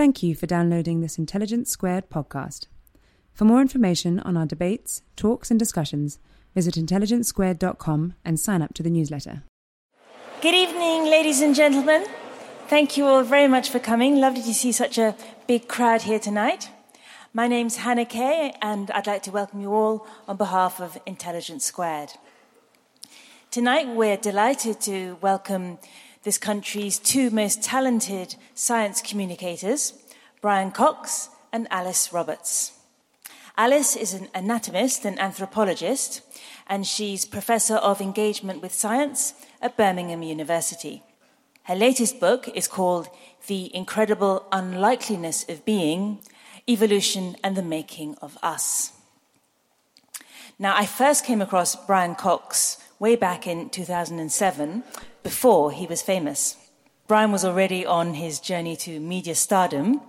Thank you for downloading this Intelligence Squared podcast. For more information on our debates, talks, and discussions, visit intelligencesquared.com and sign up to the newsletter. Good evening, ladies and gentlemen. Thank you all very much for coming. Lovely to see such a big crowd here tonight. My name's Hannah Kay, and I'd like to welcome you all on behalf of Intelligence Squared. Tonight, we're delighted to welcome this country's two most talented science communicators, Brian Cox and Alice Roberts. Alice is an anatomist and anthropologist, and she's Professor of Engagement with Science at Birmingham University. Her latest book is called The Incredible Unlikeliness of Being Evolution and the Making of Us. Now, I first came across Brian Cox way back in 2007 before he was famous. Brian was already on his journey to media stardom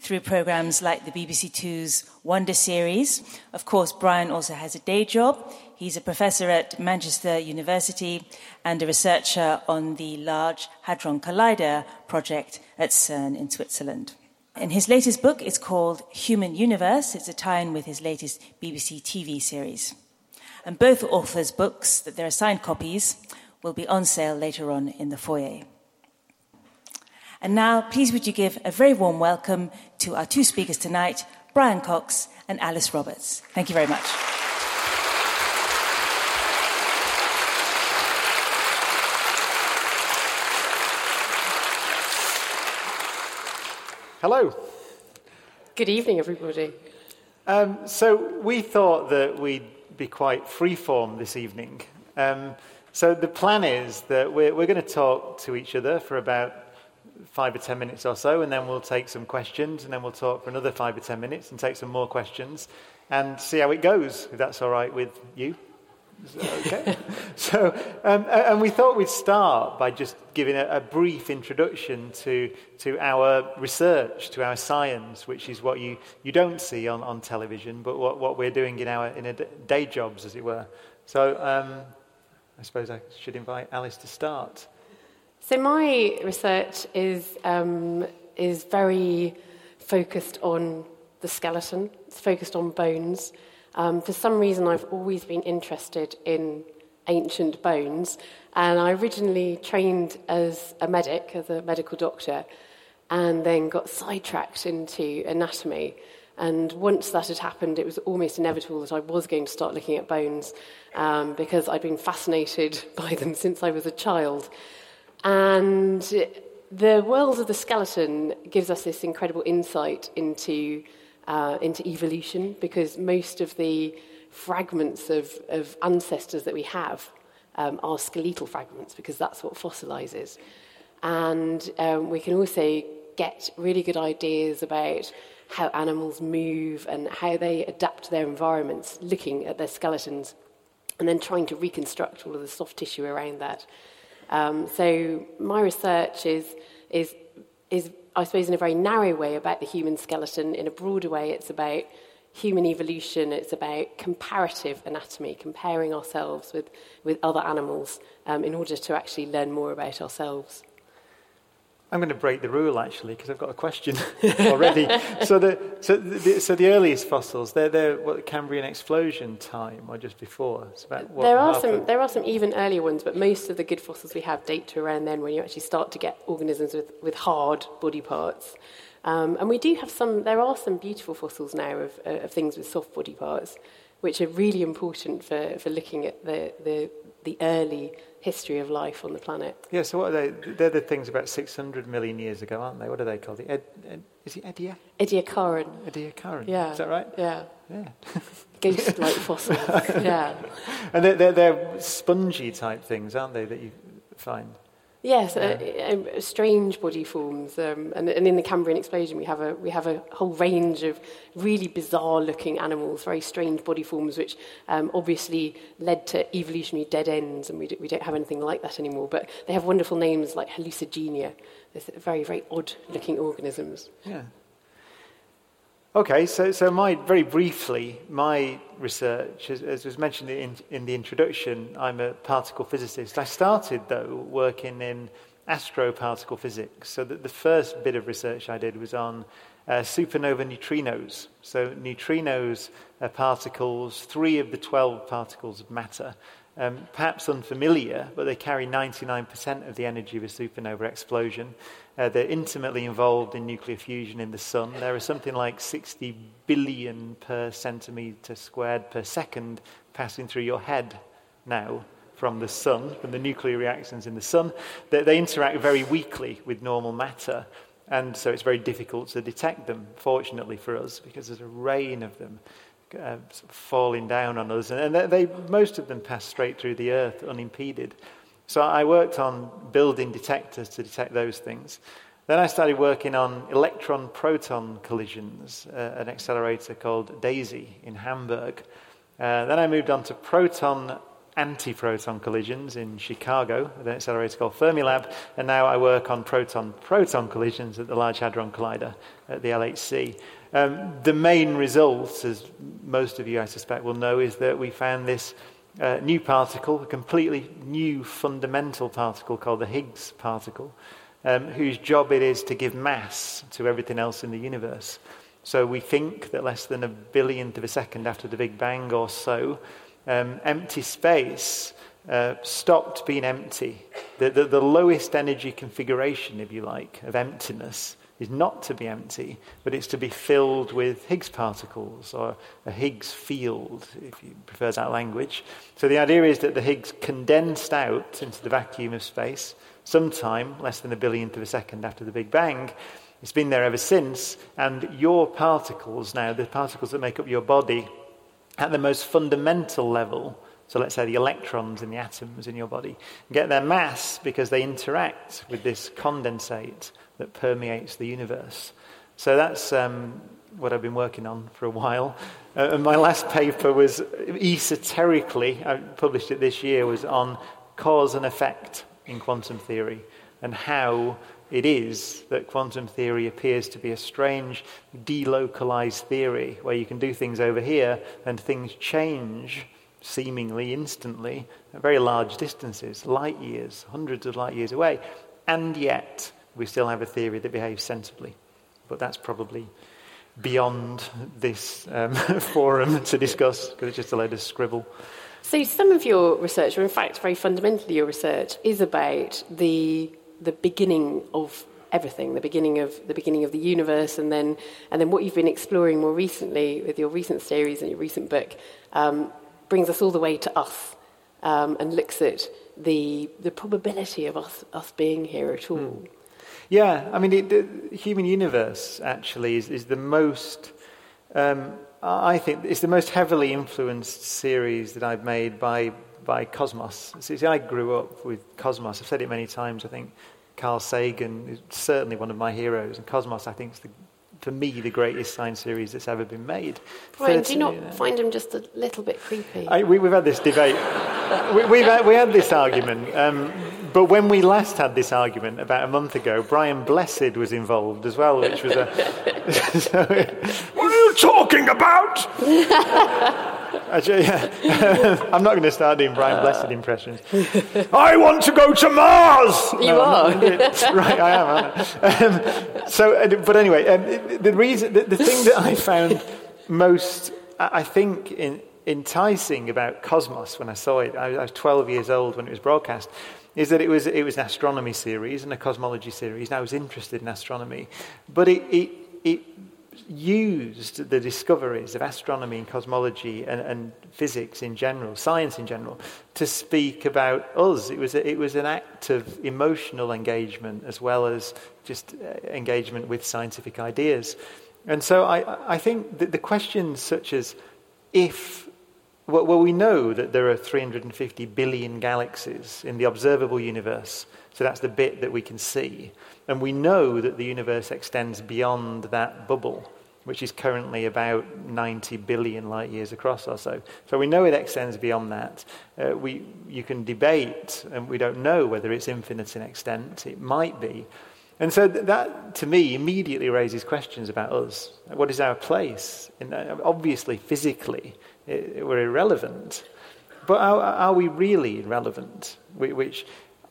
through programs like the BBC Two's Wonder series. Of course, Brian also has a day job. He's a professor at Manchester University and a researcher on the Large Hadron Collider project at CERN in Switzerland. And his latest book is called Human Universe. It's a tie in with his latest BBC TV series. And both authors' books, that there are signed copies, will be on sale later on in the foyer. And now, please would you give a very warm welcome to our two speakers tonight, Brian Cox and Alice Roberts. Thank you very much. Hello. Good evening, everybody. Um, so we thought that we'd be quite freeform this evening. Um, so the plan is that we're, we're going to talk to each other for about five or ten minutes or so, and then we'll take some questions, and then we'll talk for another five or ten minutes and take some more questions and see how it goes, if that's all right with you. Okay. so, um, and we thought we'd start by just giving a, a, brief introduction to, to our research, to our science, which is what you, you don't see on, on television, but what, what we're doing in our in a day jobs, as it were. So, um, I suppose I should invite Alice to start. So, my research is, um, is very focused on the skeleton, it's focused on bones. Um, for some reason, I've always been interested in ancient bones, and I originally trained as a medic, as a medical doctor, and then got sidetracked into anatomy. And once that had happened, it was almost inevitable that I was going to start looking at bones um, because I'd been fascinated by them since I was a child. And the world of the skeleton gives us this incredible insight into uh, into evolution because most of the fragments of, of ancestors that we have um, are skeletal fragments because that's what fossilizes. And um, we can also get really good ideas about how animals move and how they adapt to their environments, looking at their skeletons and then trying to reconstruct all of the soft tissue around that. Um, so my research is, is, is I suppose, in a very narrow way about the human skeleton. In a broader way, it's about human evolution, it's about comparative anatomy, comparing ourselves with, with other animals um, in order to actually learn more about ourselves. I'm going to break the rule actually because I've got a question already. so, the, so, the, so the earliest fossils, they're, they're what, Cambrian explosion time or just before? It's about what, there, are some, there are some even earlier ones, but most of the good fossils we have date to around then when you actually start to get organisms with, with hard body parts. Um, and we do have some, there are some beautiful fossils now of, uh, of things with soft body parts, which are really important for, for looking at the, the, the early history of life on the planet. Yeah, so what are they? They're the things about 600 million years ago, aren't they? What are they called? The Ed, Ed, is it Edia? Ediacaran. Ediacaran. Yeah. Is that right? Yeah. Yeah. Ghost-like fossils. yeah. And they're, they're, they're spongy type things, aren't they, that you find? Yes, uh, uh, strange body forms, um, and, and in the Cambrian explosion, we have a we have a whole range of really bizarre-looking animals, very strange body forms, which um, obviously led to evolutionary dead ends, and we, do, we don't have anything like that anymore. But they have wonderful names like hallucigenia. They're very very odd-looking organisms. Yeah. Okay, so, so my, very briefly, my research, as, as was mentioned in, in the introduction, I'm a particle physicist. I started, though, working in astroparticle physics. So that the first bit of research I did was on uh, supernova neutrinos. So neutrinos are particles, three of the 12 particles of matter. Um, perhaps unfamiliar, but they carry 99% of the energy of a supernova explosion. Uh, they're intimately involved in nuclear fusion in the sun. There are something like 60 billion per centimetre squared per second passing through your head now from the sun, from the nuclear reactions in the sun. They, they interact very weakly with normal matter, and so it's very difficult to detect them, fortunately for us, because there's a rain of them. Uh, falling down on us, and they, most of them pass straight through the earth unimpeded. So I worked on building detectors to detect those things. Then I started working on electron proton collisions, uh, an accelerator called DESY in Hamburg. Uh, then I moved on to proton anti proton collisions in Chicago, an accelerator called Fermilab. And now I work on proton proton collisions at the Large Hadron Collider at the LHC. Um, the main result, as most of you I suspect will know, is that we found this uh, new particle, a completely new fundamental particle called the Higgs particle, um, whose job it is to give mass to everything else in the universe. So we think that less than a billionth of a second after the Big Bang or so, um, empty space uh, stopped being empty. The, the, the lowest energy configuration, if you like, of emptiness is not to be empty, but it's to be filled with Higgs particles or a Higgs field, if you prefer that language. So the idea is that the Higgs condensed out into the vacuum of space sometime less than a billionth of a second after the Big Bang. It's been there ever since, and your particles now, the particles that make up your body, at the most fundamental level, so let's say the electrons in the atoms in your body, get their mass because they interact with this condensate that permeates the universe. So that's um, what I've been working on for a while. Uh, and my last paper was esoterically, I published it this year, was on cause and effect in quantum theory and how it is that quantum theory appears to be a strange delocalized theory where you can do things over here and things change seemingly instantly at very large distances, light years, hundreds of light years away, and yet we still have a theory that behaves sensibly. But that's probably beyond this um, forum to discuss because it's just a load of scribble. So, some of your research, or in fact, very fundamentally, your research is about the the beginning of everything, the beginning of the beginning of the universe, and then and then what you've been exploring more recently with your recent series and your recent book um, brings us all the way to us um, and looks at the the probability of us us being here at all. Mm. Yeah, I mean, it, the human universe actually is, is the most, um, I think, it's the most heavily influenced series that I've made by, by Cosmos. See, I grew up with Cosmos. I've said it many times. I think Carl Sagan is certainly one of my heroes, and Cosmos, I think, is the for me, the greatest science series that's ever been made. Brian, do you not you know. find him just a little bit creepy? I, we, have had this debate. we, have had, we had this argument. Um, but when we last had this argument about a month ago, Brian Blessed was involved as well, which was a. so, what are you talking about? Actually, yeah. I'm not going to start doing Brian Blessed impressions. I want to go to Mars. You no, are right. I am. I? Um, so, but anyway, um, the reason, the, the, thing that I found most, I think, in, enticing about Cosmos when I saw it, I, I was 12 years old when it was broadcast, is that it was, it was an astronomy series and a cosmology series, and I was interested in astronomy. But it, it, it used the discoveries of astronomy and cosmology and, and, physics in general, science in general, to speak about us. It was, a, it was an act of emotional engagement as well as just uh, engagement with scientific ideas. And so I, I think that the questions such as if, well, we know that there are 350 billion galaxies in the observable universe, so that's the bit that we can see. And we know that the universe extends beyond that bubble which is currently about 90 billion light years across or so. So we know it extends beyond that. Uh, we, you can debate, and we don't know whether it's infinite in extent. It might be. And so that, to me, immediately raises questions about us. What is our place? In, uh, obviously, physically, we're irrelevant. But are, are, we really irrelevant? Which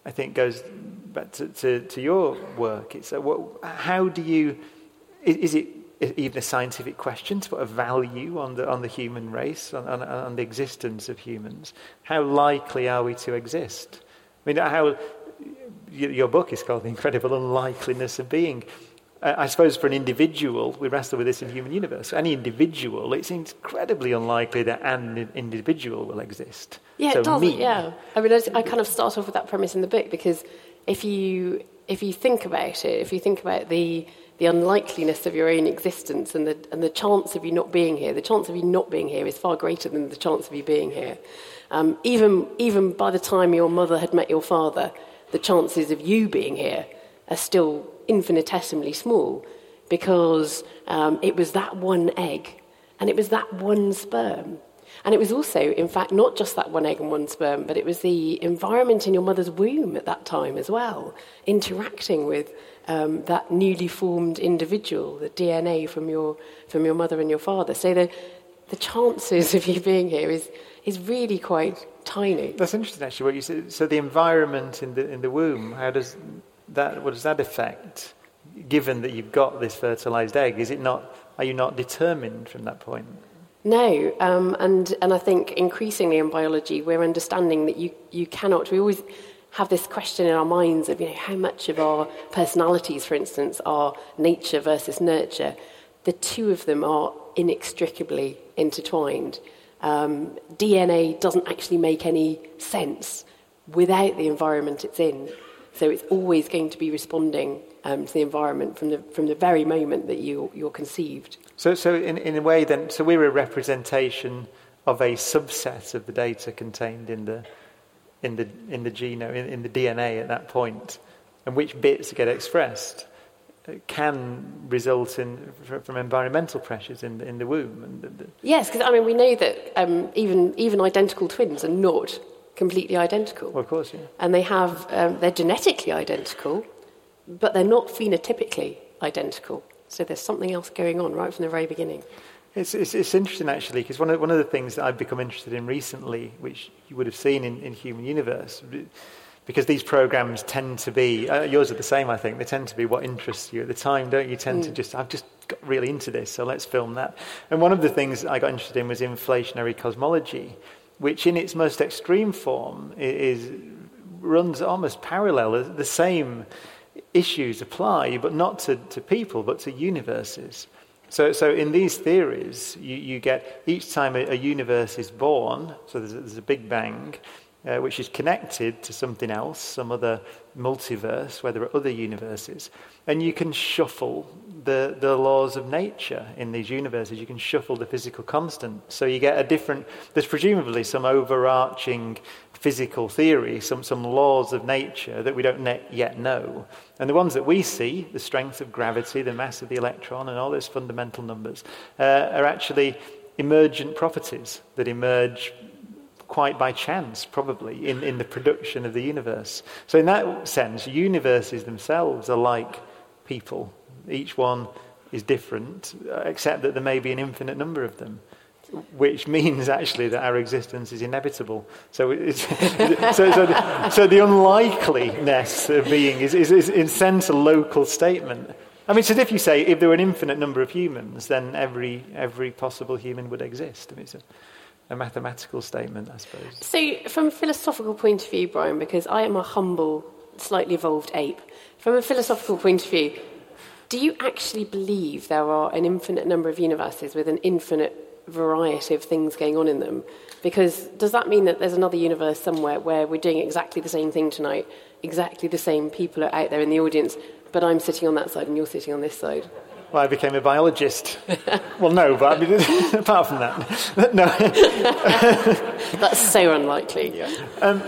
I think goes back to, to, to your work. It's, what, how do you, is, is it even a scientific question to put a value on the, on the human race, on, on, on the existence of humans. How likely are we to exist? I mean, how, your book is called The Incredible Unlikeliness of Being. I suppose for an individual, we wrestle with this in human universe. Any individual, it's incredibly unlikely that an individual will exist. Yeah, so it does. Me, yeah, I mean, I kind of start off with that premise in the book because if you if you think about it, if you think about the the unlikeliness of your own existence and the, and the chance of you not being here. The chance of you not being here is far greater than the chance of you being here. Um, even, even by the time your mother had met your father, the chances of you being here are still infinitesimally small because um, it was that one egg and it was that one sperm. And it was also, in fact, not just that one egg and one sperm, but it was the environment in your mother's womb at that time as well, interacting with um, that newly formed individual, the DNA from your, from your mother and your father. So the, the chances of you being here is, is really quite tiny. That's interesting, actually, what you said. So the environment in the, in the womb, how does that, what does that affect? Given that you've got this fertilized egg, is it not, are you not determined from that point? No, um, and, and I think increasingly in biology, we're understanding that you, you cannot, we always, have this question in our minds of you know, how much of our personalities, for instance, are nature versus nurture. The two of them are inextricably intertwined. Um, DNA doesn't actually make any sense without the environment it's in. So it's always going to be responding um, to the environment from the, from the very moment that you, you're conceived. So, so in, in a way, then, so we're a representation of a subset of the data contained in the in the, in the genome, in, in the DNA at that point, and which bits get expressed can result in from environmental pressures in the, in the womb. And the, the yes, because I mean we know that um, even even identical twins are not completely identical. Well, of course, yeah. And they have um, they're genetically identical, but they're not phenotypically identical. So there's something else going on right from the very beginning. It's, it's, it's interesting, actually, because one of, one of the things that I've become interested in recently, which you would have seen in, in Human Universe, because these programs tend to be, uh, yours are the same, I think, they tend to be what interests you at the time, don't you? Tend mm. to just, I've just got really into this, so let's film that. And one of the things I got interested in was inflationary cosmology, which in its most extreme form is, runs almost parallel. The same issues apply, but not to, to people, but to universes. So, so in these theories, you, you get each time a, a, universe is born, so there's there's a big bang, uh, which is connected to something else, some other multiverse where there are other universes. And you can shuffle the, the laws of nature in these universes. You can shuffle the physical constant. So you get a different, there's presumably some overarching physical theory, some, some laws of nature that we don't yet know. And the ones that we see, the strength of gravity, the mass of the electron, and all those fundamental numbers, uh, are actually emergent properties that emerge quite by chance, probably, in, in the production of the universe. So, in that sense, universes themselves are like people. Each one is different, uh, except that there may be an infinite number of them which means actually that our existence is inevitable. So, so, so, the, so, the, unlikeliness of being is, is, is, in sense, a local statement. I mean, it's as if you say, if there were an infinite number of humans, then every, every possible human would exist. I mean, a mathematical statement, I suppose. So, from a philosophical point of view, Brian, because I am a humble, slightly evolved ape, from a philosophical point of view, do you actually believe there are an infinite number of universes with an infinite variety of things going on in them? Because does that mean that there's another universe somewhere where we're doing exactly the same thing tonight, exactly the same people are out there in the audience, but I'm sitting on that side and you're sitting on this side? Well, I became a biologist. well, no, but I mean, apart from that, no. That's so unlikely. Yeah. Um,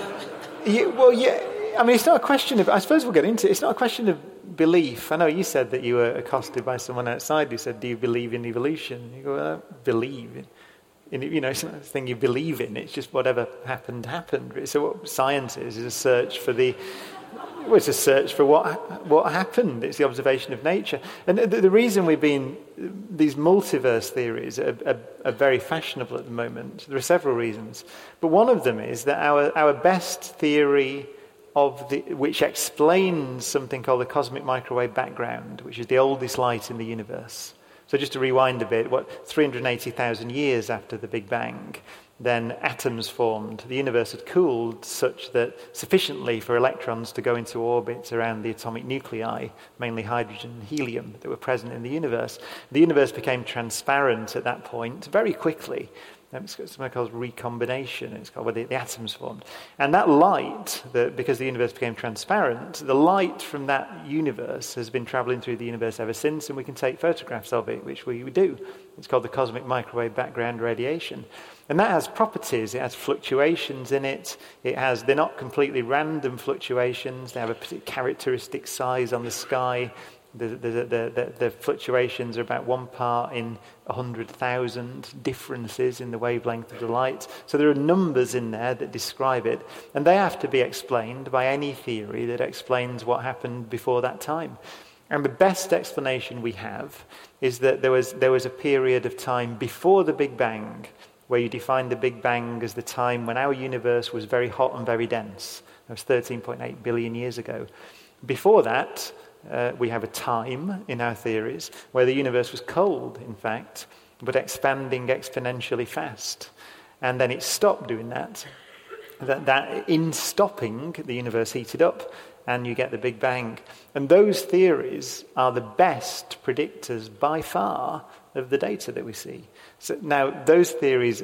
yeah, well, yeah. I mean, it's not a question of. I suppose we'll get into. it. It's not a question of belief. I know you said that you were accosted by someone outside who said, "Do you believe in evolution?" You go, well, "Believe." In, you know, it's not a thing you believe in. It's just whatever happened happened. So what science is is a search for the it's a search for what, what happened. It's the observation of nature. And the, the reason we've been, these multiverse theories are, are, are, very fashionable at the moment. There are several reasons. But one of them is that our, our best theory of the, which explains something called the cosmic microwave background, which is the oldest light in the universe. So just to rewind a bit, what 380,000 years after the Big Bang, then atoms formed. The universe had cooled such that sufficiently for electrons to go into orbit around the atomic nuclei, mainly hydrogen and helium, that were present in the universe. The universe became transparent at that point very quickly. Um, it's something called recombination. It's called where the, the atoms formed. And that light, because the universe became transparent, the light from that universe has been traveling through the universe ever since, and we can take photographs of it, which we do. It's called the cosmic microwave background radiation. And that has properties. It has fluctuations in it. It has, they're not completely random fluctuations. They have a characteristic size on the sky. The, the, the, the, fluctuations are about one part in 100,000 differences in the wavelength of the light. So there are numbers in there that describe it. And they have to be explained by any theory that explains what happened before that time. And the best explanation we have is that there was, there was a period of time before the Big Bang where you define the Big Bang as the time when our universe was very hot and very dense. That was 13.8 billion years ago. Before that, uh, we have a time in our theories where the universe was cold, in fact, but expanding exponentially fast. And then it stopped doing that. That, that in stopping, the universe heated up and you get the Big Bang. And those theories are the best predictors by far of the data that we see. So now, those theories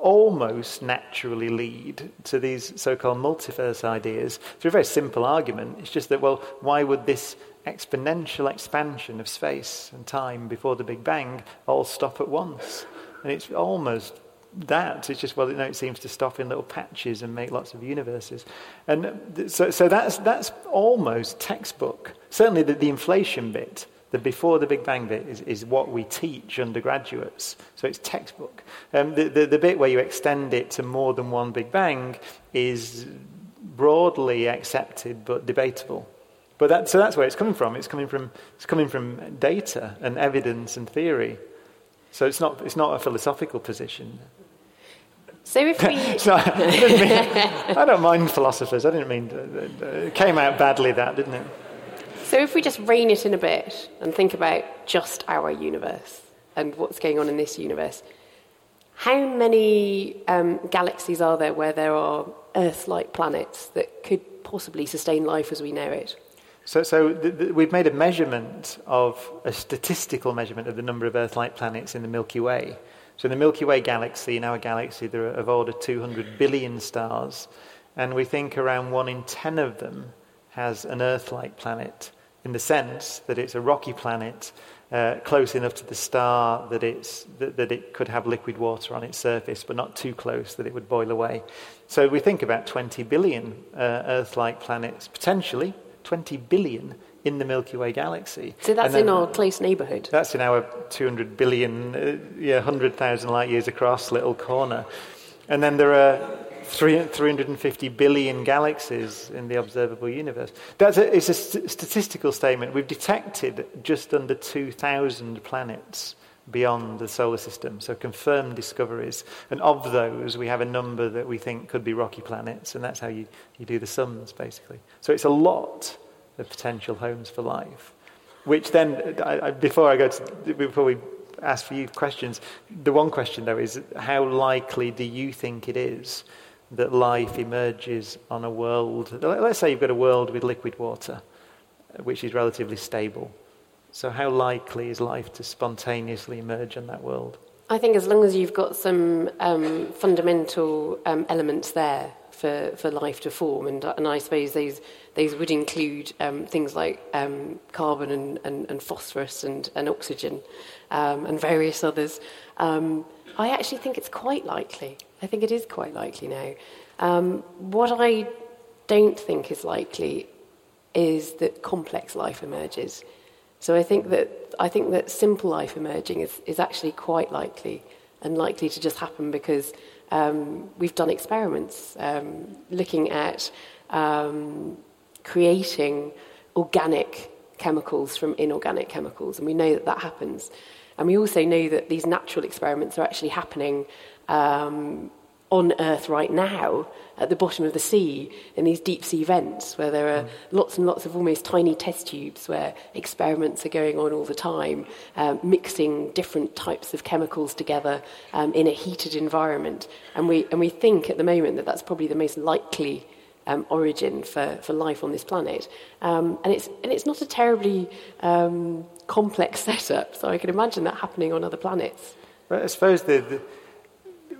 almost naturally lead to these so called multiverse ideas through a very simple argument. It's just that, well, why would this exponential expansion of space and time before the Big Bang all stop at once? And it's almost that. It's just, well, know, it seems to stop in little patches and make lots of universes. And so, so that's, that's almost textbook. Certainly the, the inflation bit the before the Big Bang bit is, is what we teach undergraduates. So it's textbook. Um, the, the, the bit where you extend it to more than one Big Bang is broadly accepted but debatable. But that, so that's where it's coming from. It's coming from, it's coming from data and evidence and theory. So it's not, it's not a philosophical position. So if we... I, mean, I, don't mind philosophers. I didn't mean... It came out badly, that, didn't it? So if we just rein it in a bit and think about just our universe and what's going on in this universe, how many um, galaxies are there where there are Earth-like planets that could possibly sustain life as we know it? So, so the, the, we've made a measurement of a statistical measurement of the number of Earth-like planets in the Milky Way. So in the Milky Way galaxy, in our galaxy, there are of order 200 billion stars, and we think around one in ten of them has an Earth-like planet in the sense that it's a rocky planet uh, close enough to the star that, it's, that, that, it could have liquid water on its surface, but not too close that it would boil away. So we think about 20 billion uh, Earth like planets, potentially 20 billion in the Milky Way galaxy. So that's then, in our close neighbourhood? That's in our 200 billion, uh, yeah, 100,000 light years across little corner. And then there are 350 billion galaxies in the observable universe. That's a, it's a st- statistical statement. We've detected just under 2,000 planets beyond the solar system, so confirmed discoveries. And of those, we have a number that we think could be rocky planets, and that's how you, you do the sums, basically. So it's a lot of potential homes for life. Which then, I, I, before I go to, before we ask for you questions. The one question, though, is how likely do you think it is that life emerges on a world? Let's say you've got a world with liquid water, which is relatively stable. So, how likely is life to spontaneously emerge on that world? I think as long as you've got some um, fundamental um, elements there for, for life to form, and, and I suppose those, those would include um, things like um, carbon and, and, and, phosphorus and, and oxygen um, and various others, um, I actually think it's quite likely. I think it is quite likely now. what I don't think is likely is that complex life emerges. So I think that I think that simple life emerging is, is actually quite likely and likely to just happen because um, we've done experiments um, looking at um, creating organic chemicals from inorganic chemicals, and we know that that happens. And we also know that these natural experiments are actually happening um, on Earth right now at the bottom of the sea in these deep sea vents where there are mm. lots and lots of almost tiny test tubes where experiments are going on all the time, um, mixing different types of chemicals together um, in a heated environment. And we, and we think at the moment that that's probably the most likely um, origin for, for life on this planet. Um, and, it's, and it's not a terribly um, complex setup, so I can imagine that happening on other planets. But I suppose the, the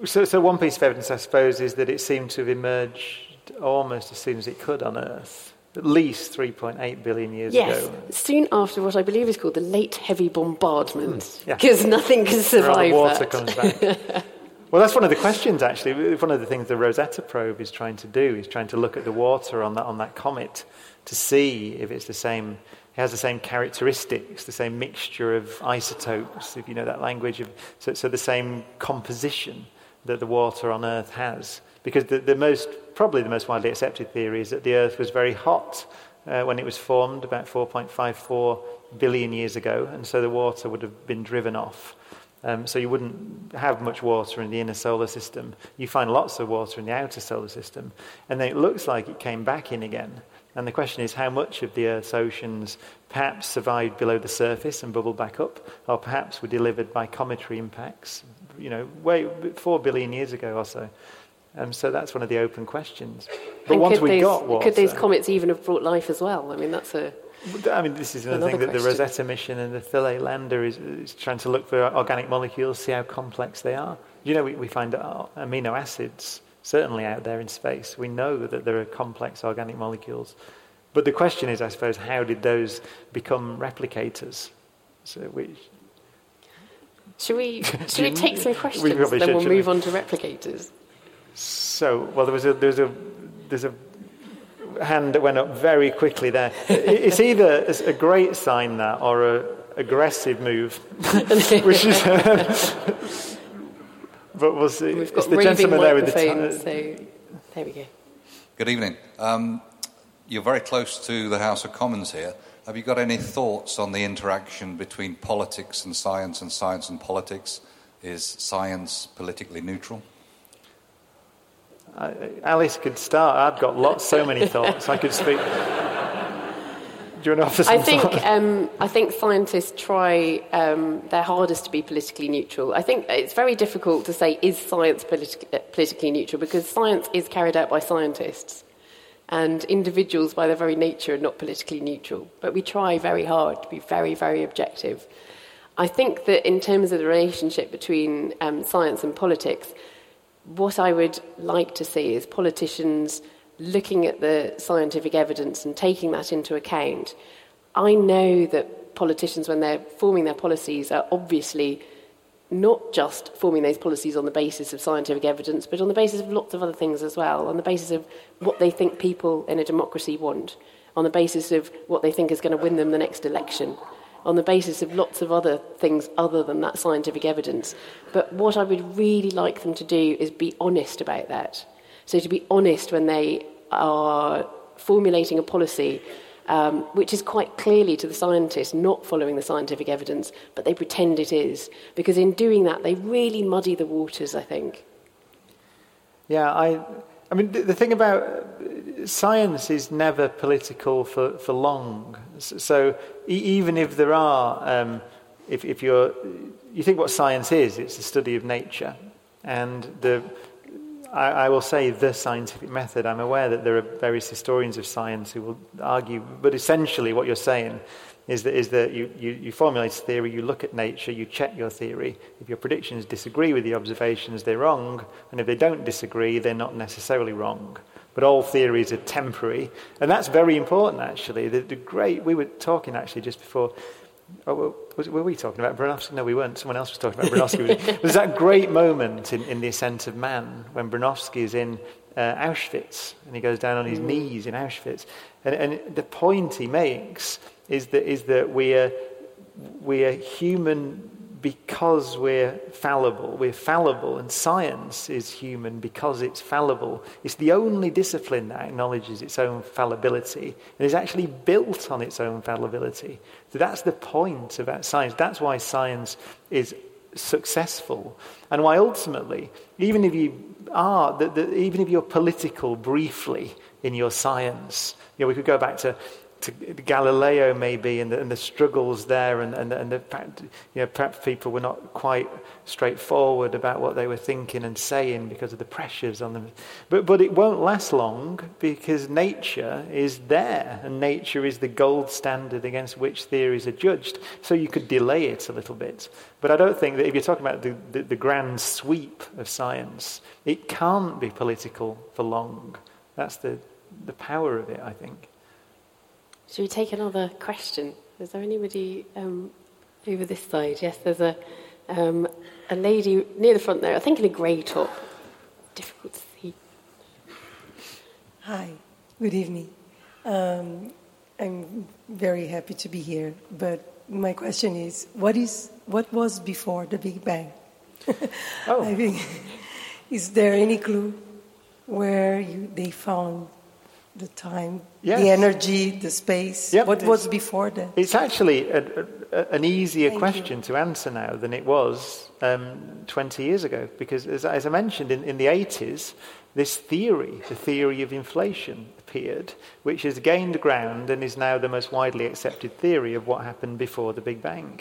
so, so one piece of evidence, I suppose, is that it seemed to have emerged almost as soon as it could on Earth. At least 3.8 billion years yes, ago. Yes, soon after what I believe is called the late heavy bombardment, because mm, yeah. nothing can survive water that. comes back. well, that's one of the questions, actually. One of the things the Rosetta probe is trying to do is trying to look at the water on that, on that comet to see if it's the same it has the same characteristics, the same mixture of isotopes, if you know that language. So, so the same composition that the water on Earth has. Because the, the most, probably the most widely accepted theory is that the Earth was very hot uh, when it was formed about 4.54 billion years ago, and so the water would have been driven off. Um, so you wouldn't have much water in the inner solar system. You find lots of water in the outer solar system, and then it looks like it came back in again. And the question is how much of the Earth's oceans perhaps survived below the surface and bubbled back up, or perhaps were delivered by cometary impacts, you know, way four billion years ago or so. Um, so that's one of the open questions. But and once we these, got water, could these comets even have brought life as well? I mean, that's a. I mean, this is another, another thing question. that the Rosetta mission and the Philae lander is, is, trying to look for organic molecules, see how complex they are. You know, we, we find amino acids certainly out there in space. We know that there are complex organic molecules. But the question is, I suppose, how did those become replicators? So we, should we, should we take some questions, we then should, we'll move we? on to replicators? So, well, there was a, there was a, there's a hand that went up very quickly there. it's either a great sign that or a aggressive move, which is. But we'll see. We've got it's the gentleman there with the t- so there we go. Good evening. Um, you're very close to the House of Commons here. Have you got any thoughts on the interaction between politics and science and science and politics? Is science politically neutral? Uh, Alice could start. I've got lots, so many thoughts. I could speak. Do you want to offer I think um, I think scientists try um, their hardest to be politically neutral. I think it's very difficult to say is science politi- politically neutral because science is carried out by scientists and individuals, by their very nature, are not politically neutral. But we try very hard to be very, very objective. I think that in terms of the relationship between um, science and politics, what I would like to see is politicians looking at the scientific evidence and taking that into account. I know that politicians, when they're forming their policies, are obviously not just forming those policies on the basis of scientific evidence, but on the basis of lots of other things as well, on the basis of what they think people in a democracy want, on the basis of what they think is going to win them the next election, on the basis of lots of other things other than that scientific evidence. But what I would really like them to do is be honest about that. So to be honest when they are formulating a policy um, which is quite clearly to the scientists not following the scientific evidence, but they pretend it is. Because in doing that, they really muddy the waters, I think. Yeah, I, I mean, the, the thing about science is never political for, for long. So e- even if there are um, if, if you're, you think what science is, it's the study of nature. And the, I, I, will say the scientific method. I'm aware that there are various historians of science who will argue, but essentially what you're saying is that, is that you, you, you formulate a theory, you look at nature, you check your theory. If your predictions disagree with the observations, they're wrong. And if they don't disagree, they're not necessarily wrong. But all theories are temporary. And that's very important, actually. The, the great, we were talking actually just before Oh, was, were we talking about Bronowski? No, we weren't. Someone else was talking about Bronowski. There's that great moment in, in The Ascent of Man when Bronowski is in uh, Auschwitz and he goes down on his mm. knees in Auschwitz. And, and the point he makes is that, is that we, are, we are human because we're fallible. We're fallible, and science is human because it's fallible. It's the only discipline that acknowledges its own fallibility and is actually built on its own fallibility. So that's the point about science. That's why science is successful, and why ultimately, even if you are, the, the, even if you're political briefly in your science, you know, we could go back to to Galileo maybe and the, and the struggles there and, and, and the fact, you know, perhaps people were not quite straightforward about what they were thinking and saying because of the pressures on them. But, but it won't last long because nature is there and nature is the gold standard against which theories are judged. So you could delay it a little bit. But I don't think that if you're talking about the, the, the grand sweep of science, it can't be political for long. That's the, the power of it, I think. Should we take another question? Is there anybody um, over this side? Yes, there's a, um, a lady near the front there, I think in a grey top. Difficult to see. Hi, good evening. Um, I'm very happy to be here, but my question is what, is, what was before the Big Bang? oh. I mean, is there any clue where you, they found the time, yes. the energy, the space. Yep, what was before that? It's actually a, a, an easier Thank question you. to answer now than it was um, 20 years ago. Because, as, as I mentioned, in, in, the 80s, this theory, the theory of inflation, appeared, which has gained ground and is now the most widely accepted theory of what happened before the Big Bang.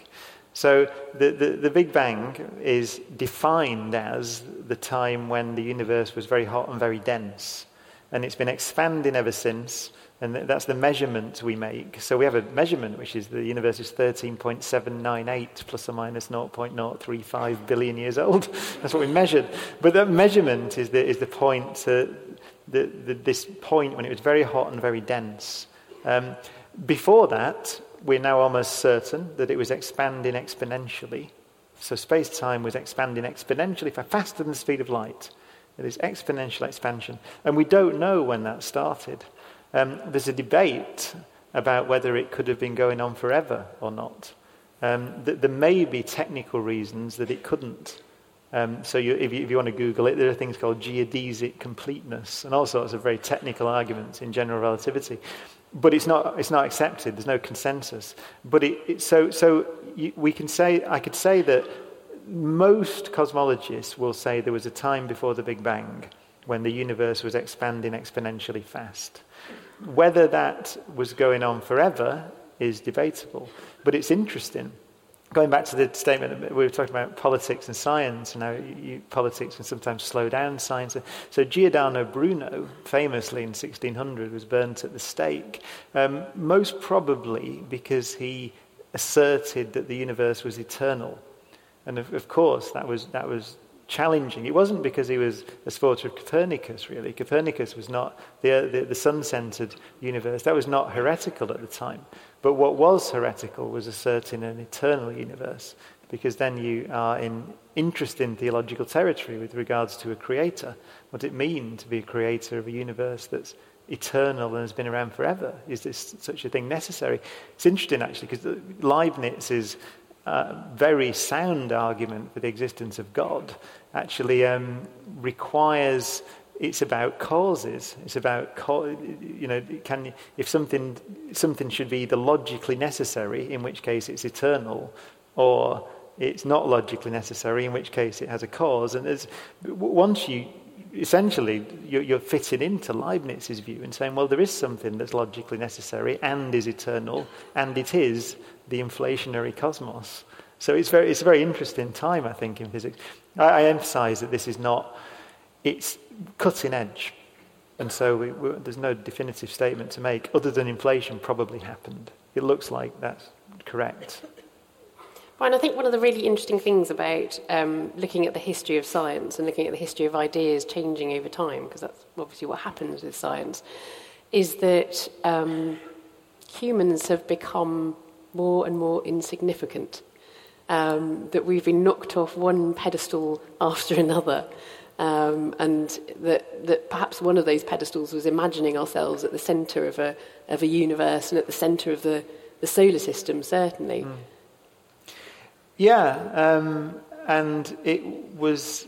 So the, the, the, Big Bang is defined as the time when the universe was very hot and very dense and it's been expanding ever since. And that's the measurement we make. So we have a measurement, which is the universe is 13.798 plus or minus 0.035 billion years old. that's what we measured. But that measurement is the, is the point, to the, the, this point when it was very hot and very dense. Um, before that, we're now almost certain that it was expanding exponentially. So space time was expanding exponentially faster than the speed of light. It is exponential expansion. And we don't know when that started. Um, there's a debate about whether it could have been going on forever or not. Um, th- there may be technical reasons that it couldn't. Um, so you, if, you, if, you, want to Google it, there are things called geodesic completeness and all sorts of very technical arguments in general relativity. But it's not, it's not accepted. There's no consensus. But it, it, so, so you, we can say, I could say that most cosmologists will say there was a time before the Big Bang when the universe was expanding exponentially fast. Whether that was going on forever is debatable, but it's interesting. Going back to the statement we were talking about politics and science, and how you, politics can sometimes slow down science. So Giordano Bruno, famously in 1600, was burnt at the stake, um, most probably because he asserted that the universe was eternal and of, of course, that was, that was challenging. It wasn't because he was a supporter of Copernicus, really. Copernicus was not the, uh, the, the sun centered universe. That was not heretical at the time. But what was heretical was asserting an eternal universe, because then you are in interesting theological territory with regards to a creator. What it mean to be a creator of a universe that's eternal and has been around forever? Is this such a thing necessary? It's interesting, actually, because Leibniz is very sound argument for the existence of God actually um, requires it's about causes. It's about you know can if something something should be either logically necessary, in which case it's eternal, or it's not logically necessary, in which case it has a cause. And there's once you essentially you're, you're fitting into Leibniz's view and saying, well, there is something that's logically necessary and is eternal, and it is the inflationary cosmos. So it's, very, it's a very interesting time, I think, in physics. I, I emphasize that this is not, it's cutting edge. And so we, we, there's no definitive statement to make other than inflation probably happened. It looks like that's correct. And I think one of the really interesting things about um, looking at the history of science and looking at the history of ideas changing over time, because that's obviously what happens with science, is that um, humans have become more and more insignificant. Um, that we've been knocked off one pedestal after another. Um, and that, that perhaps one of those pedestals was imagining ourselves at the centre of a, of a universe and at the centre of the, the solar system, certainly. Mm. Yeah, um, and it was.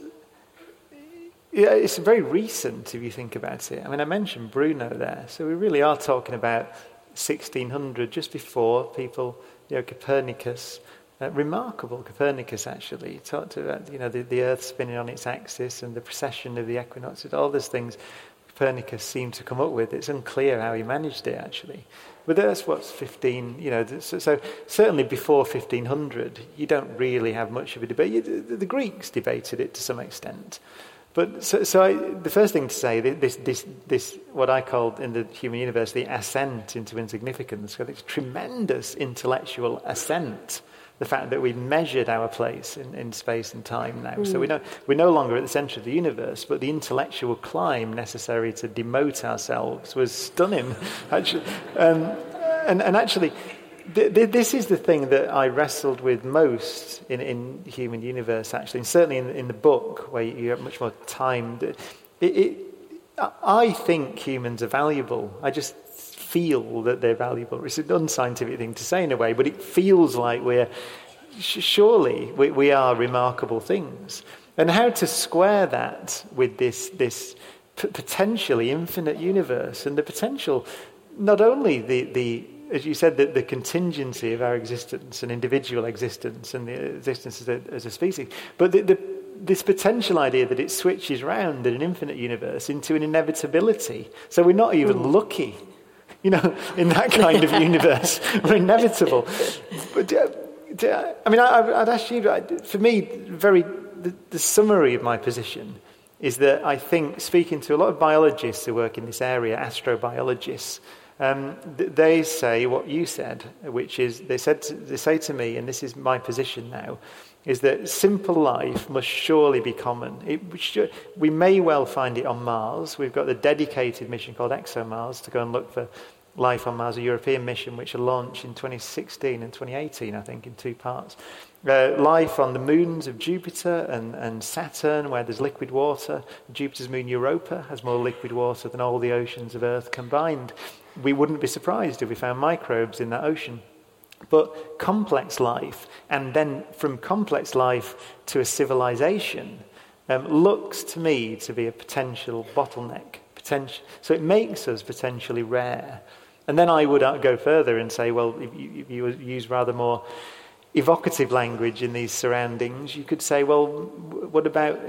Yeah, it's very recent if you think about it. I mean, I mentioned Bruno there, so we really are talking about 1600, just before people, you know, Copernicus, uh, remarkable Copernicus actually talked about, you know, the, the Earth spinning on its axis and the precession of the equinoxes, all those things Copernicus seemed to come up with. It's unclear how he managed it actually. But that's what's 15, you know, so, so, certainly before 1500, you don't really have much of a debate. You, the, the, Greeks debated it to some extent. But so, so I, the first thing to say, this, this, this, what I call in the human universe, the ascent into insignificance, because it's tremendous intellectual ascent the fact that we've measured our place in, in space and time now. Mm. So we know, we're no longer at the centre of the universe, but the intellectual climb necessary to demote ourselves was stunning. actually, um, and, and actually, th- th- this is the thing that I wrestled with most in, in human universe, actually, and certainly in, in the book, where you have much more time. It, it, I think humans are valuable. I just feel that they're valuable. It's an unscientific thing to say in a way, but it feels like we're surely we, we are remarkable things. And how to square that with this, this p- potentially infinite universe and the potential, not only the, the as you said, the, the contingency of our existence and individual existence and the existence as a, as a species, but the, the, this potential idea that it switches round in an infinite universe into an inevitability. So we're not even mm. lucky you know, in that kind of universe. We're inevitable. But, uh, I mean, I, would ask you, for me, very, the, the summary of my position is that I think, speaking to a lot of biologists who work in this area, astrobiologists, um, they say what you said, which is they, said to, they say to me, and this is my position now, is that simple life must surely be common. It, should, we may well find it on Mars. We've got the dedicated mission called ExoMars to go and look for life on Mars, a European mission which will launch in 2016 and 2018, I think, in two parts. Uh, life on the moons of Jupiter and, and Saturn, where there's liquid water. Jupiter's moon Europa has more liquid water than all the oceans of Earth combined. We wouldn't be surprised if we found microbes in that ocean. But complex life, and then from complex life to a civilization, um, looks to me to be a potential bottleneck. Potential, so it makes us potentially rare. And then I would uh, go further and say, well, if you, if you use rather more evocative language in these surroundings, you could say, well, what about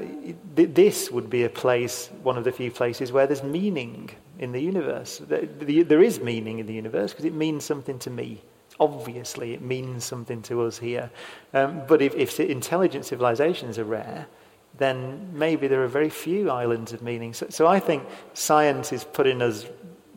this would be a place, one of the few places where there's meaning in the universe. There is meaning in the universe because it means something to me. Obviously, it means something to us here. Um, but if, if intelligent civilizations are rare, then maybe there are very few islands of meaning. So, so I think science is putting us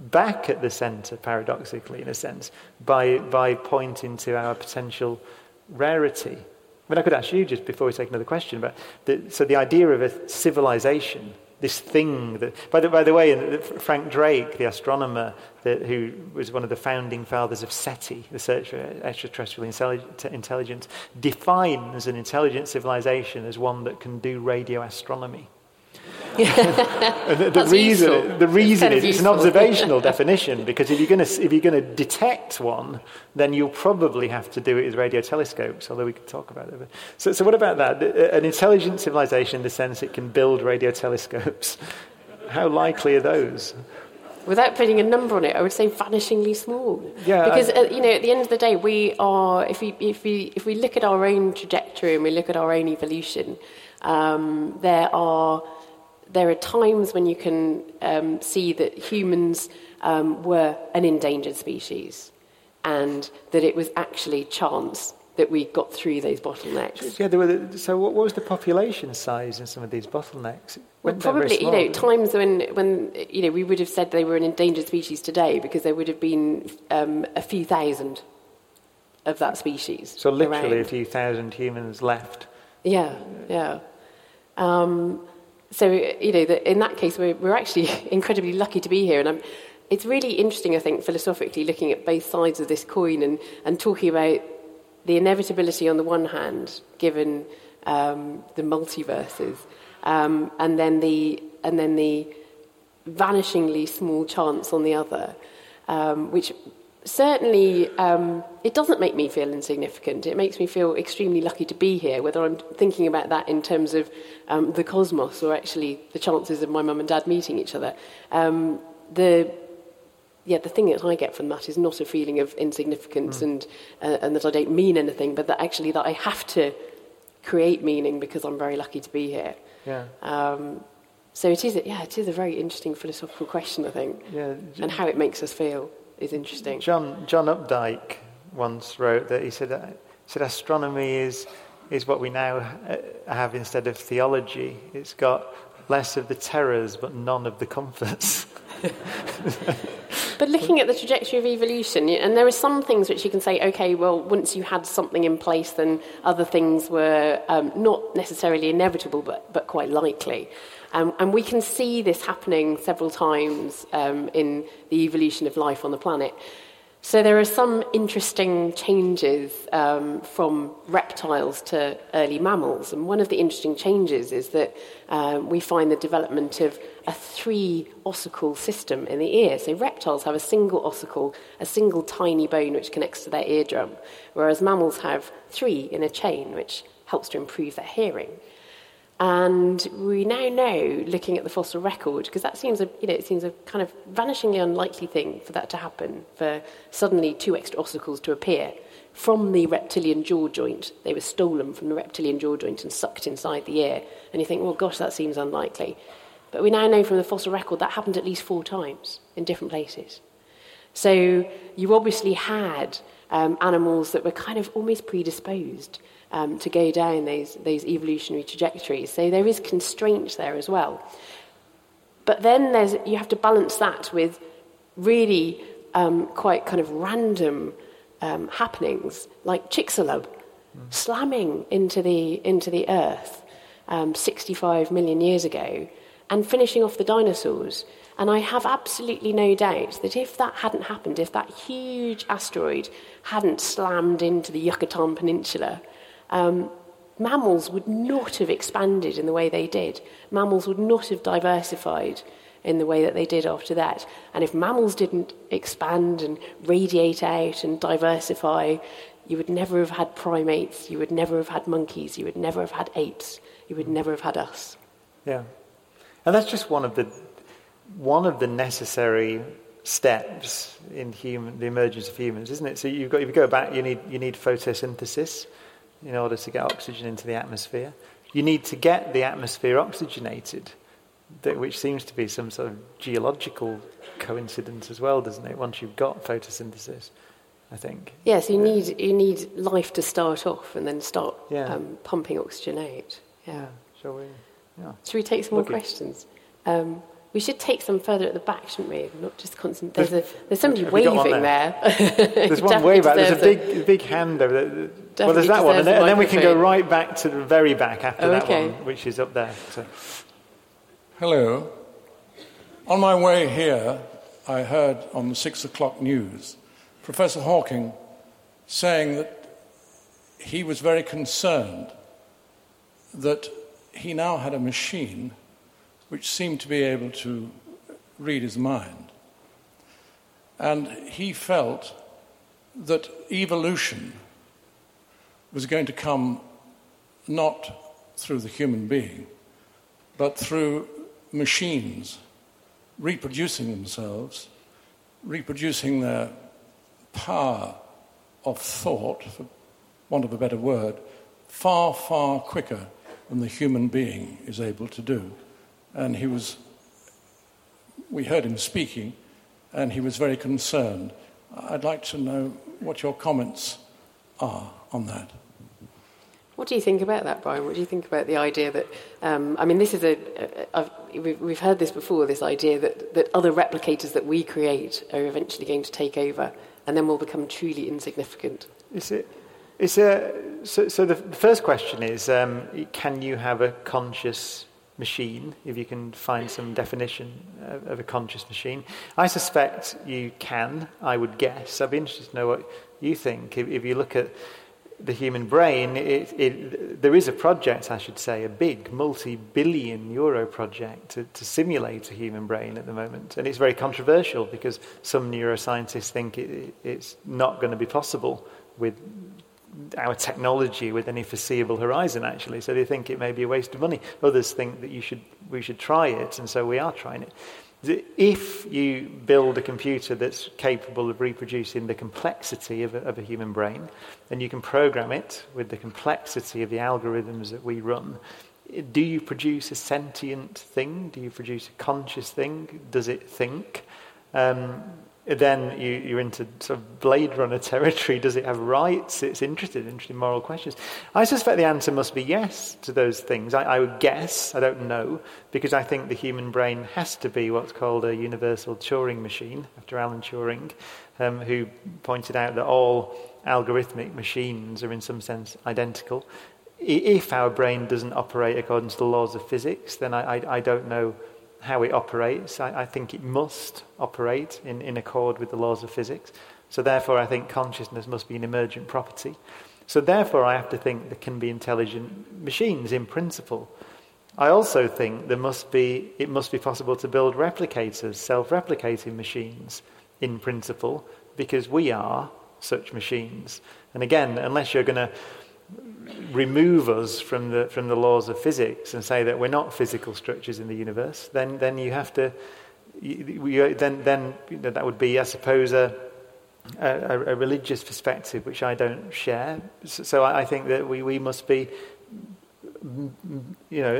back at the center, paradoxically, in a sense, by, by pointing to our potential rarity. I mean, I could ask you just before we take another question, but the, so the idea of a civilization this thing that, by the, by the way, Frank Drake, the astronomer who was one of the founding fathers of SETI, the Search for Extraterrestrial Intelligence, defines an intelligent civilization as one that can do radio astronomy. The, the reason, useful. the reason is it's an observational definition because if you're going to if you're going to detect one, then you'll probably have to do it with radio telescopes. Although we could talk about it. So, so what about that? An intelligent civilization in the sense it can build radio telescopes. How likely are those? Without putting a number on it, I would say vanishingly small. Yeah, because uh, you know, at the end of the day, we are. If we if we if we look at our own trajectory and we look at our own evolution, um, there are there are times when you can um, see that humans um, were an endangered species and that it was actually chance that we got through those bottlenecks. Yeah, the, so what, what, was the population size in some of these bottlenecks? Well, probably, you know, times when, when, you know, we would have said they were an endangered species today because there would have been um, a few thousand of that species. So literally around. a few thousand humans left. Yeah, yeah. Um, so, you know, the, in that case, we're, we're actually incredibly lucky to be here. And I'm, it's really interesting, I think, philosophically, looking at both sides of this coin and, and talking about the inevitability on the one hand, given um, the multiverses, um, and then the and then the vanishingly small chance on the other, um, which certainly um, it doesn't make me feel insignificant. It makes me feel extremely lucky to be here, whether I'm thinking about that in terms of um, the cosmos or actually the chances of my mum and dad meeting each other. Um, the yeah, the thing that I get from that is not a feeling of insignificance mm. and, uh, and that I don't mean anything, but that actually that I have to create meaning because I'm very lucky to be here. Yeah. Um, so it is, a, yeah, it is a very interesting philosophical question, I think, yeah, and how it makes us feel is interesting. John John Updike once wrote that he said uh, said astronomy is is what we now have instead of theology. It's got less of the terrors but none of the comforts. But looking at the trajectory of evolution, and there are some things which you can say, okay, well, once you had something in place, then other things were um, not necessarily inevitable, but, but quite likely. Um, and we can see this happening several times um, in the evolution of life on the planet. So there are some interesting changes um, from reptiles to early mammals. And one of the interesting changes is that um, we find the development of a three ossicle system in the ear. So reptiles have a single ossicle, a single tiny bone which connects to their eardrum, whereas mammals have three in a chain, which helps to improve their hearing. And we now know, looking at the fossil record, because that seems a, you know, it seems a kind of vanishingly unlikely thing for that to happen, for suddenly two extra ossicles to appear from the reptilian jaw joint. They were stolen from the reptilian jaw joint and sucked inside the ear. And you think, well, gosh, that seems unlikely. But we now know from the fossil record that happened at least four times in different places. So you obviously had um, animals that were kind of almost predisposed um, to go down those, those evolutionary trajectories. So there is constraint there as well. But then there's, you have to balance that with really um, quite kind of random um, happenings, like Chicxulub mm. slamming into the, into the earth um, 65 million years ago and finishing off the dinosaurs. And I have absolutely no doubt that if that hadn't happened, if that huge asteroid hadn't slammed into the Yucatan Peninsula, um, mammals would not have expanded in the way they did. Mammals would not have diversified in the way that they did after that. And if mammals didn't expand and radiate out and diversify, you would never have had primates, you would never have had monkeys, you would never have had apes, you would never have had us. Yeah. And that's just one of the one of the necessary steps in human the emergence of humans, isn't it? So you've got if you go back you need you need photosynthesis in order to get oxygen into the atmosphere. You need to get the atmosphere oxygenated, which seems to be some sort of geological coincidence as well, doesn't it? Once you've got photosynthesis, I think. Yes, you need you need life to start off and then start yeah. um, pumping oxygen out. Yeah. yeah. Shall we? Yeah. Should we take some more questions? Um, we should take some further at the back, shouldn't we? Not just constant. There's, a, there's somebody waving there. there. there's one way back. There's a big, big hand over there. well, there's that one, and then, and then, we can go right back to the very back after oh, that okay. one, which is up there. So. Hello. On my way here, I heard on the six o'clock news Professor Hawking saying that he was very concerned that he now had a machine which seemed to be able to read his mind. And he felt that evolution was going to come not through the human being, but through machines reproducing themselves, reproducing their power of thought, for want of a better word, far, far quicker than the human being is able to do and he was, we heard him speaking, and he was very concerned. I'd like to know what your comments are on that. What do you think about that, Brian? What do you think about the idea that, um, I mean, this is a, a, a we've, we've heard this before, this idea that, that other replicators that we create are eventually going to take over and then we'll become truly insignificant? Is? It's a, so, so the, the first question is um, can you have a conscious machine, if you can find some definition of, of, a conscious machine? I suspect you can, I would guess. I'd be interested to know what you think. If, if you look at the human brain, it, it, there is a project, I should say, a big multi billion euro project to, to, simulate a human brain at the moment. And it's very controversial because some neuroscientists think it, it's not going to be possible with our technology with any foreseeable horizon, actually. So they think it may be a waste of money. Others think that you should, we should try it, and so we are trying it. If you build a computer that's capable of reproducing the complexity of a, of a human brain, and you can program it with the complexity of the algorithms that we run. Do you produce a sentient thing? Do you produce a conscious thing? Does it think? Um, then you, are into sort of Blade Runner territory. Does it have rights? It's interested, interesting moral questions. I suspect the answer must be yes to those things. I, I, would guess, I don't know, because I think the human brain has to be what's called a universal Turing machine, after Alan Turing, um, who pointed out that all algorithmic machines are in some sense identical. If our brain doesn't operate according to the laws of physics, then I, I, I don't know how it operates. I, I think it must operate in, in accord with the laws of physics. So, therefore, I think consciousness must be an emergent property. So, therefore, I have to think there can be intelligent machines in principle. I also think there must be, it must be possible to build replicators, self replicating machines in principle, because we are such machines. And again, unless you're going to remove us from the, from the laws of physics and say that we're not physical structures in the universe, then, then you have to, you, then, then you know, that would be, I suppose, a, a, a, religious perspective which I don't share. So, so I, I, think that we, we must be, you know,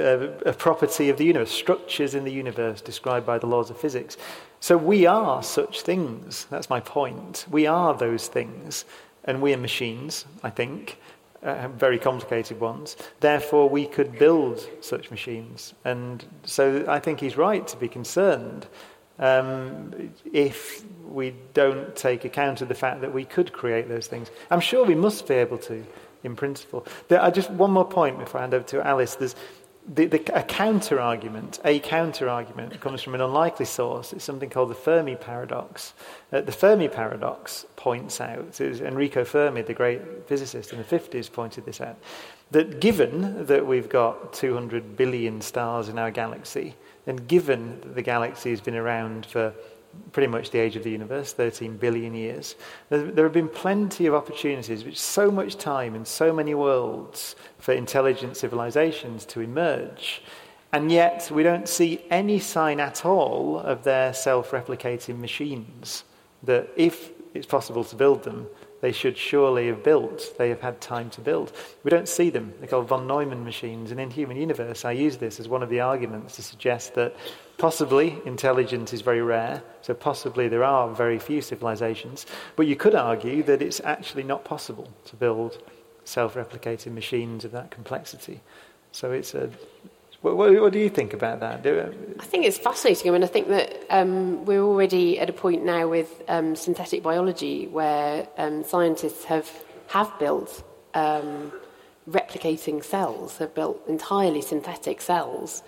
a, a property of the universe, structures in the universe described by the laws of physics. So we are such things. That's my point. We are those things. And we are machines, I think uh, very complicated ones. Therefore, we could build such machines. And so I think he's right to be concerned um, if we don't take account of the fact that we could create those things. I'm sure we must be able to, in principle. There, just one more point before I hand over to Alice. There's, the, the, a counter argument, a counter argument, comes from an unlikely source. It's something called the Fermi paradox. Uh, the Fermi paradox points out, Enrico Fermi, the great physicist in the 50s, pointed this out, that given that we've got 200 billion stars in our galaxy, and given that the galaxy has been around for pretty much the age of the universe, 13 billion years. There, have been plenty of opportunities, which so much time and so many worlds for intelligent civilizations to emerge. And yet, we don't see any sign at all of their self replicating machines. That if it's possible to build them, they should surely have built. They have had time to build. We don't see them. They're called von Neumann machines. And in Human Universe, I use this as one of the arguments to suggest that possibly intelligence is very rare, so possibly there are very few civilizations. But you could argue that it's actually not possible to build self replicating machines of that complexity. So it's a what, what, what, do you think about that? I think it's fascinating. I mean, I think that um, we're already at a point now with um, synthetic biology where um, scientists have have built um, replicating cells, have built entirely synthetic cells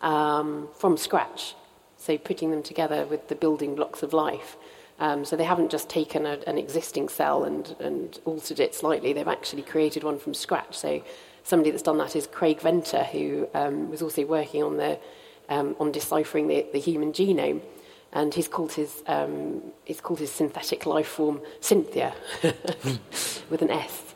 um, from scratch. So putting them together with the building blocks of life. Um, so they haven't just taken a, an existing cell and, and altered it slightly. They've actually created one from scratch. So somebody that's done that is Craig Venter, who um, was also working on the um, on deciphering the, the, human genome, and he's called his um, he's called his synthetic life form Synthia with an S.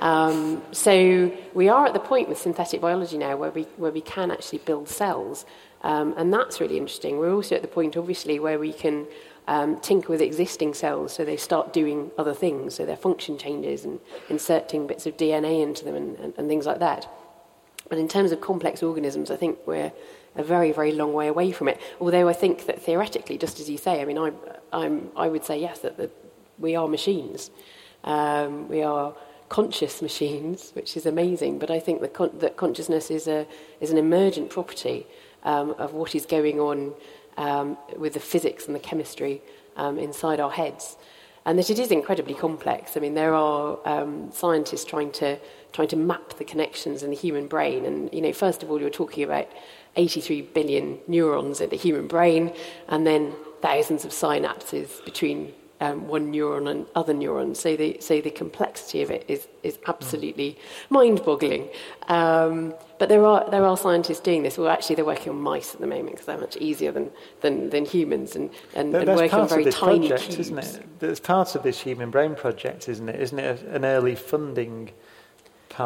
Um, so we are at the point with synthetic biology now where we where we can actually build cells, um, and that's really interesting. We're also at the point, obviously, where we can um, tinker with existing cells so they start doing other things, so their function changes and inserting bits of DNA into them and, and, and things like that. But in terms of complex organisms, I think we're a very, very long way away from it. Although I think that theoretically, just as you say, I mean, I, I'm, I would say yes, that, that we are machines. Um, we are conscious machines, which is amazing. But I think that, con- that consciousness is, a, is an emergent property um, of what is going on um, with the physics and the chemistry um, inside our heads. And that it is incredibly complex. I mean, there are um, scientists trying to, trying to map the connections in the human brain. And, you know, first of all, you're talking about 83 billion neurons in the human brain, and then thousands of synapses between um, one neuron and other neurons. So the, so the complexity of it is, is absolutely mind boggling. Um, but there are, there are scientists doing this. Well, actually, they're working on mice at the moment because they're much easier than, than, than humans and, and, and working on very tiny project, cubes. Isn't it? That's part of this human brain project, isn't it? Isn't it an early funding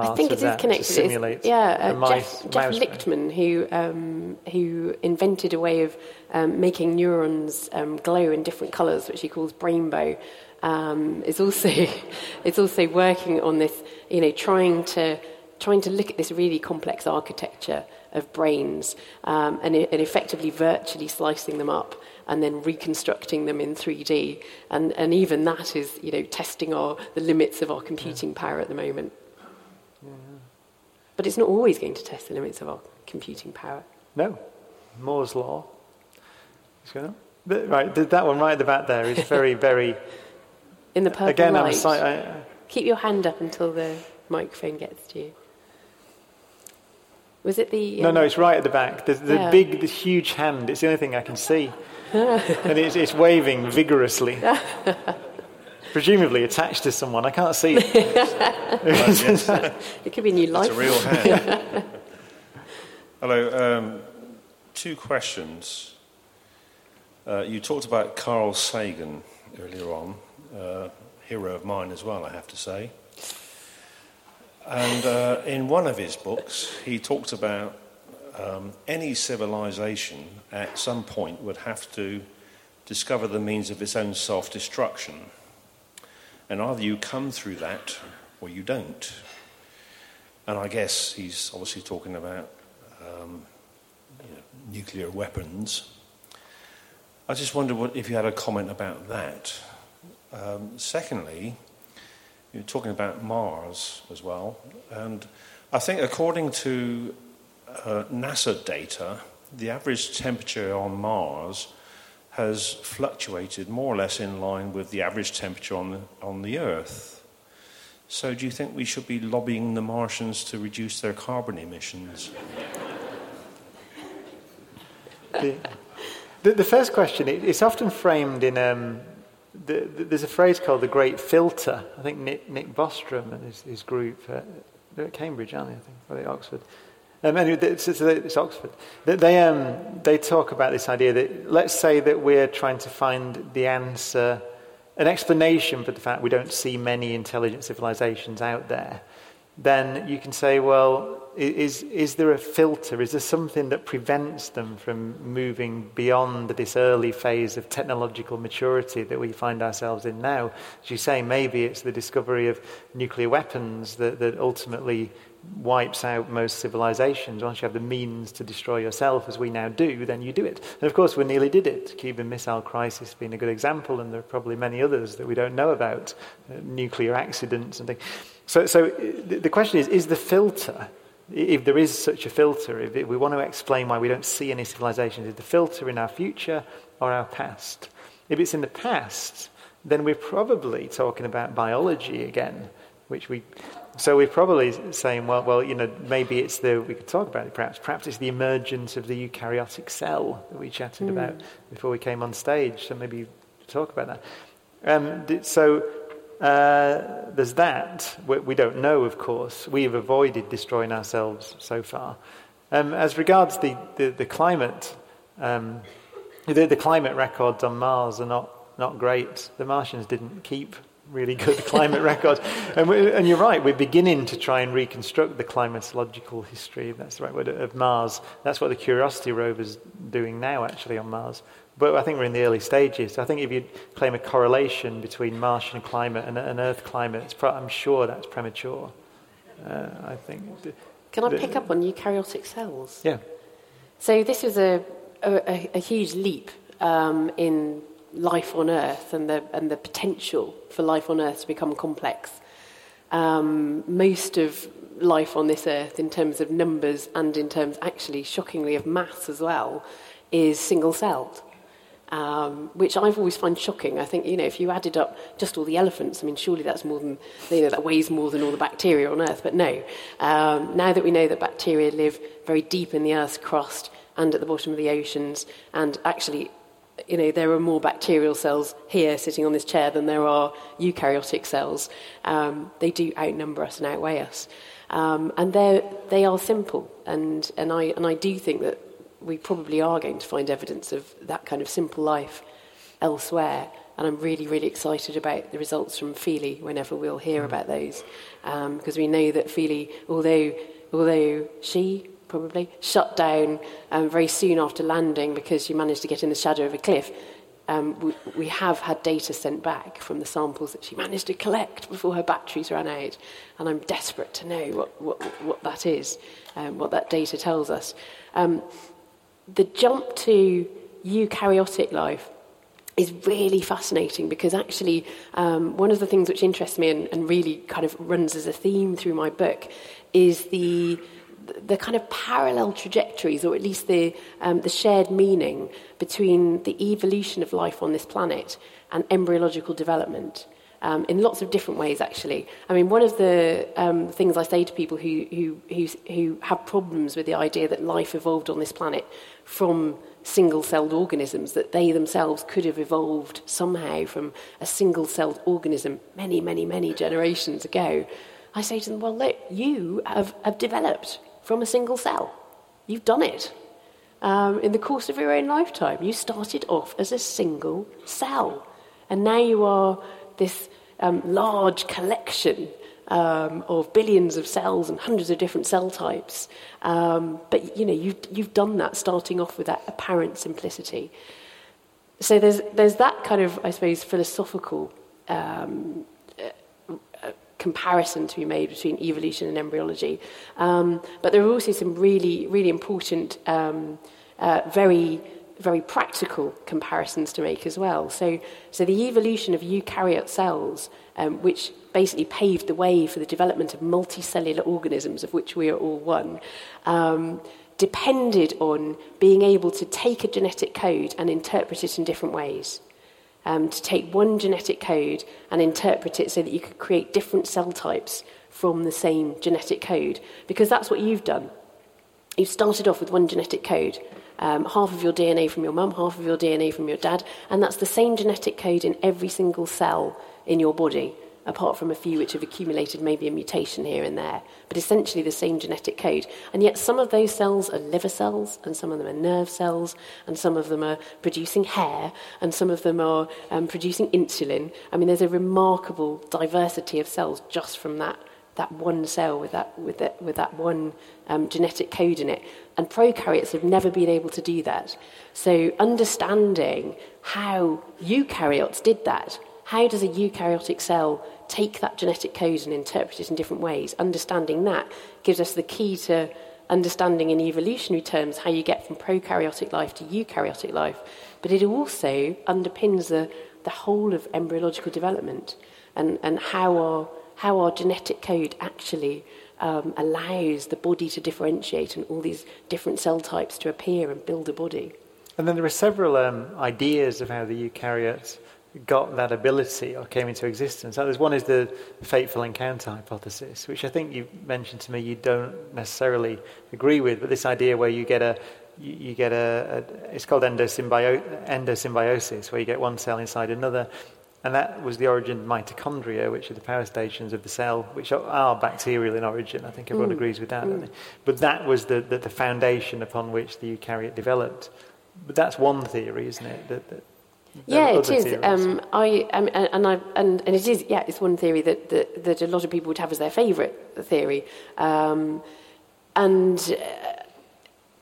I think it is connected. to simulate it's, yeah, uh, Jeff, Jeff Lichtman, who um, who invented a way of um, making neurons um, glow in different colours, which he calls brainbow, um, is also is also working on this. You know, trying to trying to look at this really complex architecture of brains um, and, and effectively virtually slicing them up and then reconstructing them in 3D. And, and even that is, you know, testing our, the limits of our computing power at the moment. But it's not always going to test the limits of our computing power. No. Moore's Law. Right, that one right at the back there is very, very. In the purple Again, light. I'm si- I, Keep your hand up until the microphone gets to you. Was it the. No, um, no, it's right at the back. The, the Yeah. big, the huge hand. It's the only thing I can see. and it's, it's waving vigorously. Presumably attached to someone. I can't see it. It could be a new life. It's a real hand. Hello. Um, two questions. Uh, you talked about Carl Sagan earlier on, uh, hero of mine as well, I have to say. And uh, in one of his books, he talked about um, any civilization at some point would have to discover the means of its own self destruction. And either you come through that or you don't. And I guess he's obviously talking about um, you know, nuclear weapons. I just wonder what, if you had a comment about that. Um, secondly, you're talking about Mars as well. And I think, according to uh, NASA data, the average temperature on Mars has fluctuated more or less in line with the average temperature on the, on the Earth. So, do you think we should be lobbying the Martians to reduce their carbon emissions? the, the, the first question, it, it's often framed in. Um, the, the, there's a phrase called the Great Filter. I think Nick, Nick Bostrom and his, his group, uh, they're at Cambridge, aren't they? I think, or at Oxford. Um, anyway, it's, it's, it's Oxford. They, um, they talk about this idea that let's say that we're trying to find the answer, an explanation for the fact we don't see many intelligent civilizations out there. Then you can say, well, is, is there a filter? Is there something that prevents them from moving beyond this early phase of technological maturity that we find ourselves in now? As you say, maybe it's the discovery of nuclear weapons that, that ultimately wipes out most civilizations. Once you have the means to destroy yourself, as we now do, then you do it. And of course, we nearly did it. Cuban Missile Crisis being a good example, and there are probably many others that we don't know about, uh, nuclear accidents and things. So, so uh, the question is is the filter, if there is such a filter, if we want to explain why we don't see any civilizations, is the filter in our future or our past? If it's in the past, then we're probably talking about biology again, which we. So we're probably saying, well, well, you know, maybe it's the we could talk about it. Perhaps, perhaps it's the emergence of the eukaryotic cell that we chatted mm. about before we came on stage. So maybe talk about that. Um, so uh, there's that. We, we, don't know, of course. We've avoided destroying ourselves so far. Um, as regards the, the, the climate, um, the, the, climate records on Mars are not, not great. The Martians didn't keep really good climate records. And, we, and, you're right, we're beginning to try and reconstruct the climatological history, that's the right word, of Mars. That's what the Curiosity rover's doing now, actually, on Mars. But I think we're in the early stages. I think if you claim a correlation between Martian climate and, and Earth climate, pro- I'm sure that's premature. Uh, I think. Can I the, pick up on eukaryotic cells? Yeah. So this was a, a, a huge leap um, in life on Earth and the, and the potential for life on Earth to become complex. um, most of life on this earth, in terms of numbers and in terms, actually, shockingly, of mass as well, is single celled. Um, which I've always found shocking. I think, you know, if you added up just all the elephants, I mean, surely that's more than, you know, that weighs more than all the bacteria on Earth. But no. Um, now that we know that bacteria live very deep in the Earth's crust and at the bottom of the oceans, and actually you know, there are more bacterial cells here sitting on this chair than there are eukaryotic cells. Um, they do outnumber us and outweigh us. Um, and they are simple. And, and, I, and I do think that we probably are going to find evidence of that kind of simple life elsewhere. And I'm really, really excited about the results from Philae whenever we'll hear about those. Um, because we know that Philae, although, although she probably, shut down um, very soon after landing because she managed to get in the shadow of a cliff. Um, we, we, have had data sent back from the samples that she managed to collect before her batteries ran out. And I'm desperate to know what, what, what that is, um, what that data tells us. Um, the jump to eukaryotic life is really fascinating because actually um, one of the things which interests me and, and really kind of runs as a theme through my book is the the kind of parallel trajectories, or at least the, um, the shared meaning between the evolution of life on this planet and embryological development. Um, in lots of different ways, actually. I mean, one of the um, things I say to people who, who, who, who have problems with the idea that life evolved on this planet from single celled organisms, that they themselves could have evolved somehow from a single celled organism many, many, many generations ago. I say to them, well, look, you have, have developed from a single cell. You've done it. Um, in the course of your own lifetime, you started off as a single cell. And now you are this um, large collection um, of billions of cells and hundreds of different cell types. Um, but you know, you've, you've done that starting off with that apparent simplicity. So there's, there's that kind of, I suppose, philosophical um, comparison to be made between evolution and embryology. Um, but there are also some really, really important, um, uh, very, very practical comparisons to make as well. So, so the evolution of eukaryote cells, um, which basically paved the way for the development of multicellular organisms, of which we are all one, um, depended on being able to take a genetic code and interpret it in different ways um, to take one genetic code and interpret it so that you could create different cell types from the same genetic code. Because that's what you've done. You've started off with one genetic code, um, half of your DNA from your mum, half of your DNA from your dad, and that's the same genetic code in every single cell in your body apart from a few which have accumulated maybe a mutation here and there, but essentially the same genetic code. And yet some of those cells are liver cells, and some of them are nerve cells, and some of them are producing hair, and some of them are um, producing insulin. I mean, there's a remarkable diversity of cells just from that. That one cell with that, with that, with that one um, genetic code in it. And prokaryotes have never been able to do that. So, understanding how eukaryotes did that how does a eukaryotic cell take that genetic code and interpret it in different ways. Understanding that gives us the key to understanding in evolutionary terms how you get from prokaryotic life to eukaryotic life. But it also underpins the, the whole of embryological development and, and how, our, how our genetic code actually um, allows the body to differentiate and all these different cell types to appear and build a body. And then there are several um, ideas of how the eukaryotes got that ability or came into existence. There's one is the fateful encounter hypothesis, which I think you mentioned to me you don't necessarily agree with, but this idea where you get a you, get a, a, it's called endosymbio- endosymbiosis, where you get one cell inside another, and that was the origin of mitochondria, which are the power stations of the cell, which are, are bacterial in origin. I think everyone mm. agrees with that. Mm. But that was the, the, the, foundation upon which the eukaryote developed. But that's one theory, isn't it? That, that yeah, it is. Um, I um, and I and, and it is. Yeah, it's one theory that, that, that a lot of people would have as their favourite theory, um, and uh,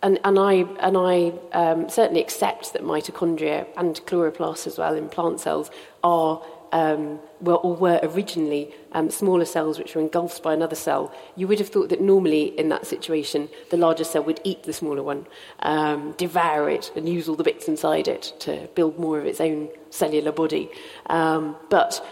and and I and I um, certainly accept that mitochondria and chloroplasts as well in plant cells are or were originally um, smaller cells which were engulfed by another cell, you would have thought that normally in that situation the larger cell would eat the smaller one, um, devour it, and use all the bits inside it to build more of its own cellular body. Um, but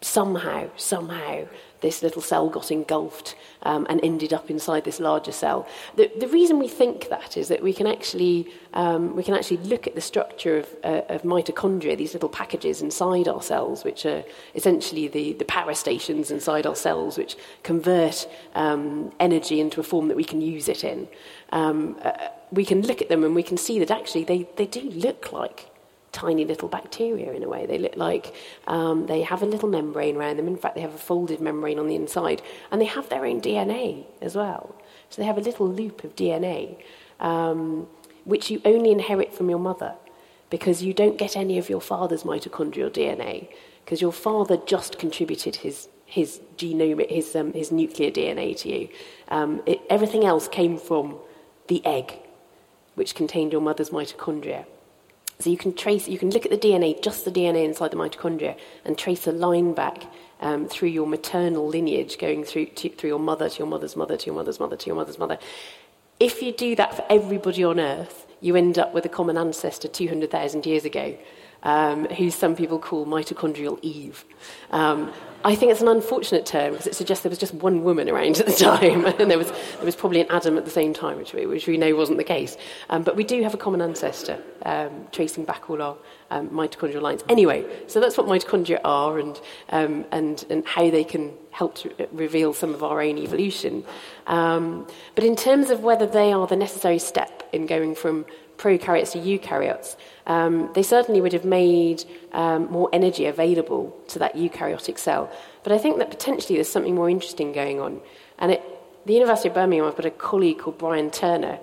somehow, somehow, this little cell got engulfed um, and ended up inside this larger cell. The, the reason we think that is that we can actually, um, we can actually look at the structure of, uh, of mitochondria, these little packages inside our cells, which are essentially the, the power stations inside our cells, which convert um, energy into a form that we can use it in. Um, uh, we can look at them and we can see that actually they, they do look like tiny little bacteria in a way. They look like um, they have a little membrane around them. In fact, they have a folded membrane on the inside, and they have their own DNA as well. So they have a little loop of DNA, um, which you only inherit from your mother because you don't get any of your father's mitochondrial DNA because your father just contributed his his genome, his um, his nuclear DNA to you. Um, it, everything else came from the egg, which contained your mother's mitochondria. So you can trace, you can look at the DNA, just the DNA inside the mitochondria, and trace a line back um, through your maternal lineage, going through to, through your mother to your mother's mother to your mother's mother to your mother's mother. If you do that for everybody on Earth, you end up with a common ancestor 200,000 years ago, um, who some people call mitochondrial Eve. Um, I think it's an unfortunate term because it suggests there was just one woman around at the time, and there was, there was probably an Adam at the same time, which we, which we know wasn't the case. Um, but we do have a common ancestor um, tracing back all our um, mitochondrial lines. Anyway, so that's what mitochondria are and, um, and, and how they can help to reveal some of our own evolution. But in terms of whether they are the necessary step in going from prokaryotes to eukaryotes, um, they certainly would have made um, more energy available to that eukaryotic cell. But I think that potentially there's something more interesting going on. And at the University of Birmingham, I've got a colleague called Bryan Turner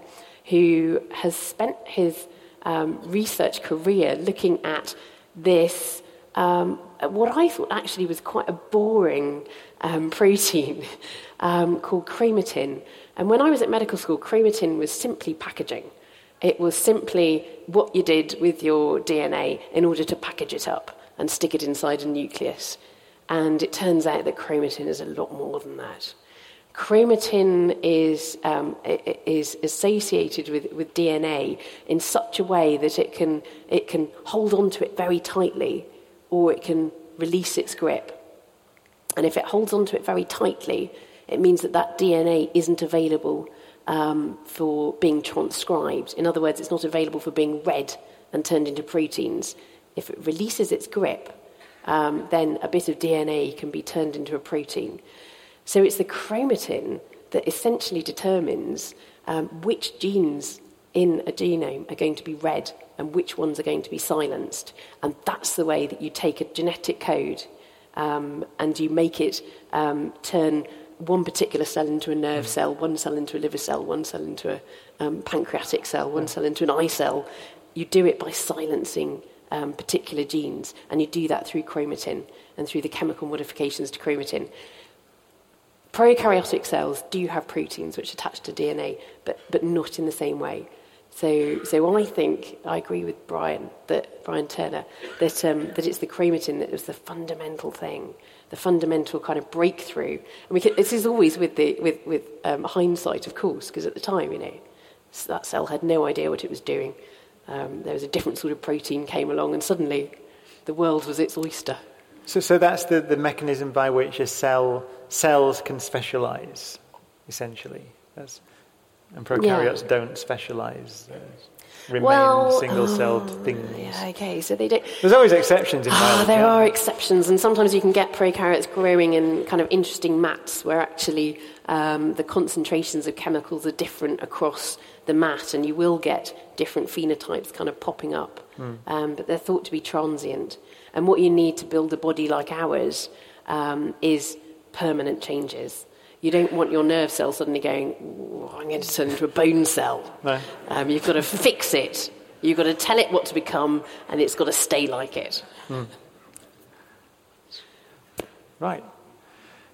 who has spent his um, research career looking at this, um, what I thought actually was quite a boring um, protein um, called chromatin. And when I was at medical school, chromatin was simply packaging. It was simply what you did with your DNA in order to package it up and stick it inside a nucleus. And it turns out that chromatin is a lot more than that. Chromatin is, um, is associated with, with DNA in such a way that it can, it can hold onto it very tightly or it can release its grip. And if it holds onto it very tightly, it means that that DNA isn't available um, for being transcribed. In other words, it's not available for being read and turned into proteins. If it releases its grip, um, then a bit of DNA can be turned into a protein. So it's the chromatin that essentially determines um, which genes in a genome are going to be read and which ones are going to be silenced. And that's the way that you take a genetic code um, and you make it um, turn one particular cell into a nerve cell, one cell into a liver cell, one cell into a um, pancreatic cell, one cell into an eye cell. You do it by silencing um, particular genes, and you do that through chromatin and through the chemical modifications to chromatin. Prokaryotic cells do have proteins which attach to DNA, but, but not in the same way. So, so I think I agree with Brian that Bryan Turner that um, that it's the chromatin that was the fundamental thing the fundamental kind of breakthrough. And we can, this is always with, the, with, with um, hindsight, of course, because at the time, you know, that cell had no idea what it was doing. Um, there was a different sort of protein came along, and suddenly the world was its oyster. So, so that's the, the mechanism by which a cell cells can specialize, essentially. That's, and prokaryotes yeah. don't specialize. Remain well, single-celled um, things. Yeah, okay, so they don't. There's always exceptions in biology. Oh, there are exceptions, and sometimes you can get prokaryotes growing in kind of interesting mats where actually um, the concentrations of chemicals are different across the mat, and you will get different phenotypes kind of popping up. Mm. Um, but they're thought to be transient. And what you need to build a body like ours um, is permanent changes. You don't want your nerve cell suddenly going, I'm going to turn into a bone cell. No. Um, you've got to fix it. You've got to tell it what to become, and it's got to stay like it. Mm. Right.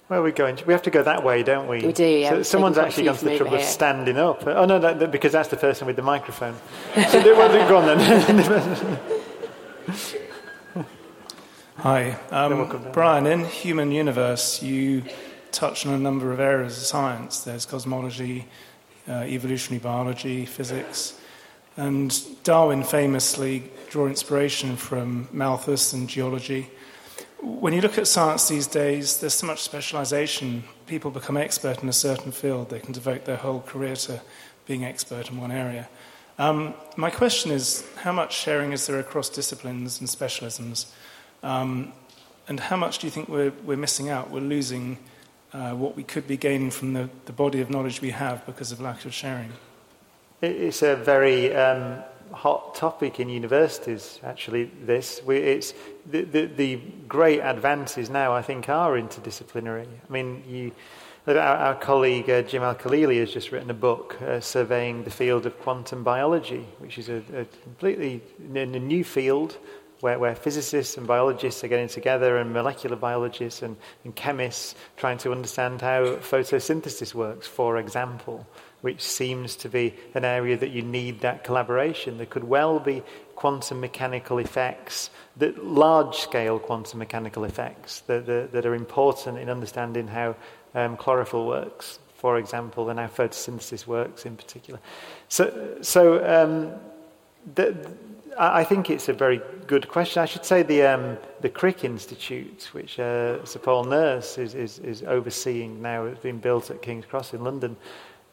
Where are we going? We have to go that way, don't we? We do, yeah. So someone's actually gone to the trouble of standing up. Oh, no, that, because that's the person with the microphone. so, well, go on then. Hi. Um, Brian, in Human Universe, you touch on a number of areas of science. There's cosmology, uh, evolutionary biology, physics. And Darwin famously drew inspiration from Malthus and geology. when you look at science these days, there's so much specialization. People become expert in a certain field, they can devote their whole career to being expert in one area. Um, my question is how much sharing is there across disciplines and specialisms? Um, and how much do you think we're, we're missing out? We're losing uh, what we could be gaining from the, the body of knowledge we have because of lack of sharing? It's a very um, hot topic in universities, actually, this. We, it's, the, the, the, great advances now, I think, are interdisciplinary. I mean, you, our, our colleague uh, Jim Al-Khalili has just written a book uh, surveying the field of quantum biology, which is a, a completely a new field where, where, physicists and biologists are getting together and molecular biologists and, and chemists trying to understand how photosynthesis works, for example which seems to be an area that you need that collaboration. There could well be quantum mechanical effects, that large scale quantum mechanical effects that, that, that, are important in understanding how um, chlorophyll works, for example, and how photosynthesis works in particular. So, so um, the, I think it's a very good question. I should say the, um, the Crick Institute, which uh, Sir Paul Nurse is, is, is overseeing now, it's been built at King's Cross in London.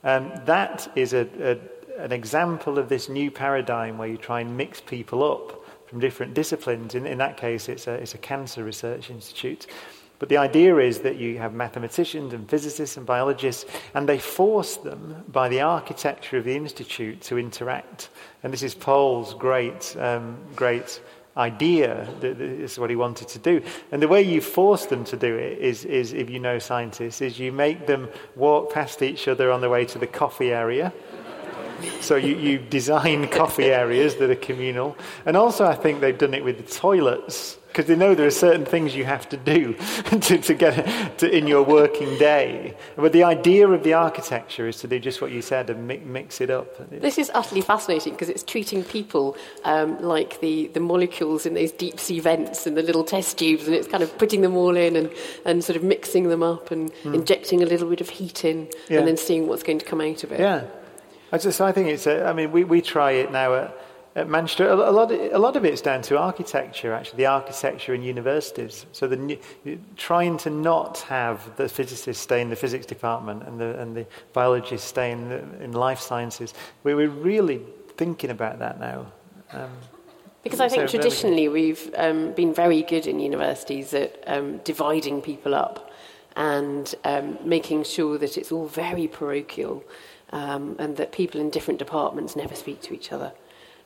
Um, that is a, a, an example of this new paradigm where you try and mix people up from different disciplines. In, in that case, it's a, it's a cancer research institute. But the idea is that you have mathematicians and physicists and biologists, and they force them by the architecture of the institute to interact. And this is Paul's great, um, great idea that this is what he wanted to do. And the way you force them to do it is, is, if you know scientists, is you make them walk past each other on the way to the coffee area. So you, you design coffee areas that are communal. And also, I think they've done it with the toilets because they know there are certain things you have to do to, to get to, in your working day. But the idea of the architecture is to do just what you said and mi- mix it up. This is utterly fascinating because it's treating people um, like the, the molecules in those deep sea vents and the little test tubes, and it's kind of putting them all in and, and sort of mixing them up and mm. injecting a little bit of heat in yeah. and then seeing what's going to come out of it. Yeah. I just I think it's a, I mean we, we try it now at at Manchester, a, lot, of, a lot of it's down to architecture, actually, the architecture in universities. So the, trying to not have the physicists stay in the physics department and the, and the biologists stay in, the, in life sciences. We, we're really thinking about that now. Um, because I think so traditionally we've um, been very good in universities at um, dividing people up and um, making sure that it's all very parochial um, and that people in different departments never speak to each other.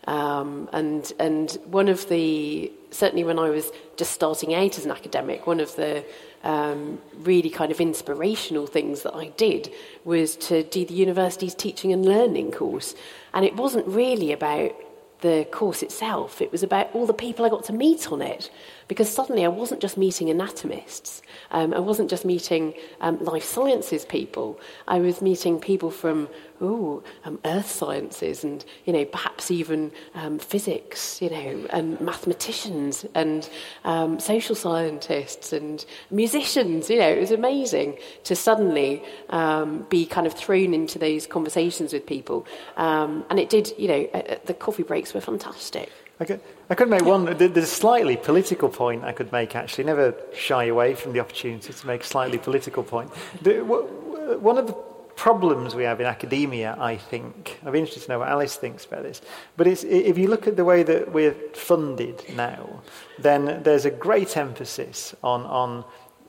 Um, and and one of the certainly when I was just starting out as an academic, one of the um, really kind of inspirational things that I did was to do the university's teaching and learning course, and it wasn't really about the course itself. It was about all the people I got to meet on it. Because suddenly I wasn't just meeting anatomists, um, I wasn't just meeting um, life sciences people, I was meeting people from ooh, um, earth sciences and, you know, perhaps even um, physics, you know, and mathematicians and um, social scientists and musicians. You know, it was amazing to suddenly um, be kind of thrown into those conversations with people. and it did, you know, uh, the coffee breaks were fantastic. I could, I could make one, there's a slightly political point I could make actually. Never shy away from the opportunity to make a slightly political point. The, one of the problems we have in academia, I think, I'd be interested to know what Alice thinks about this, but if you look at the way that we're funded now, then there's a great emphasis on, on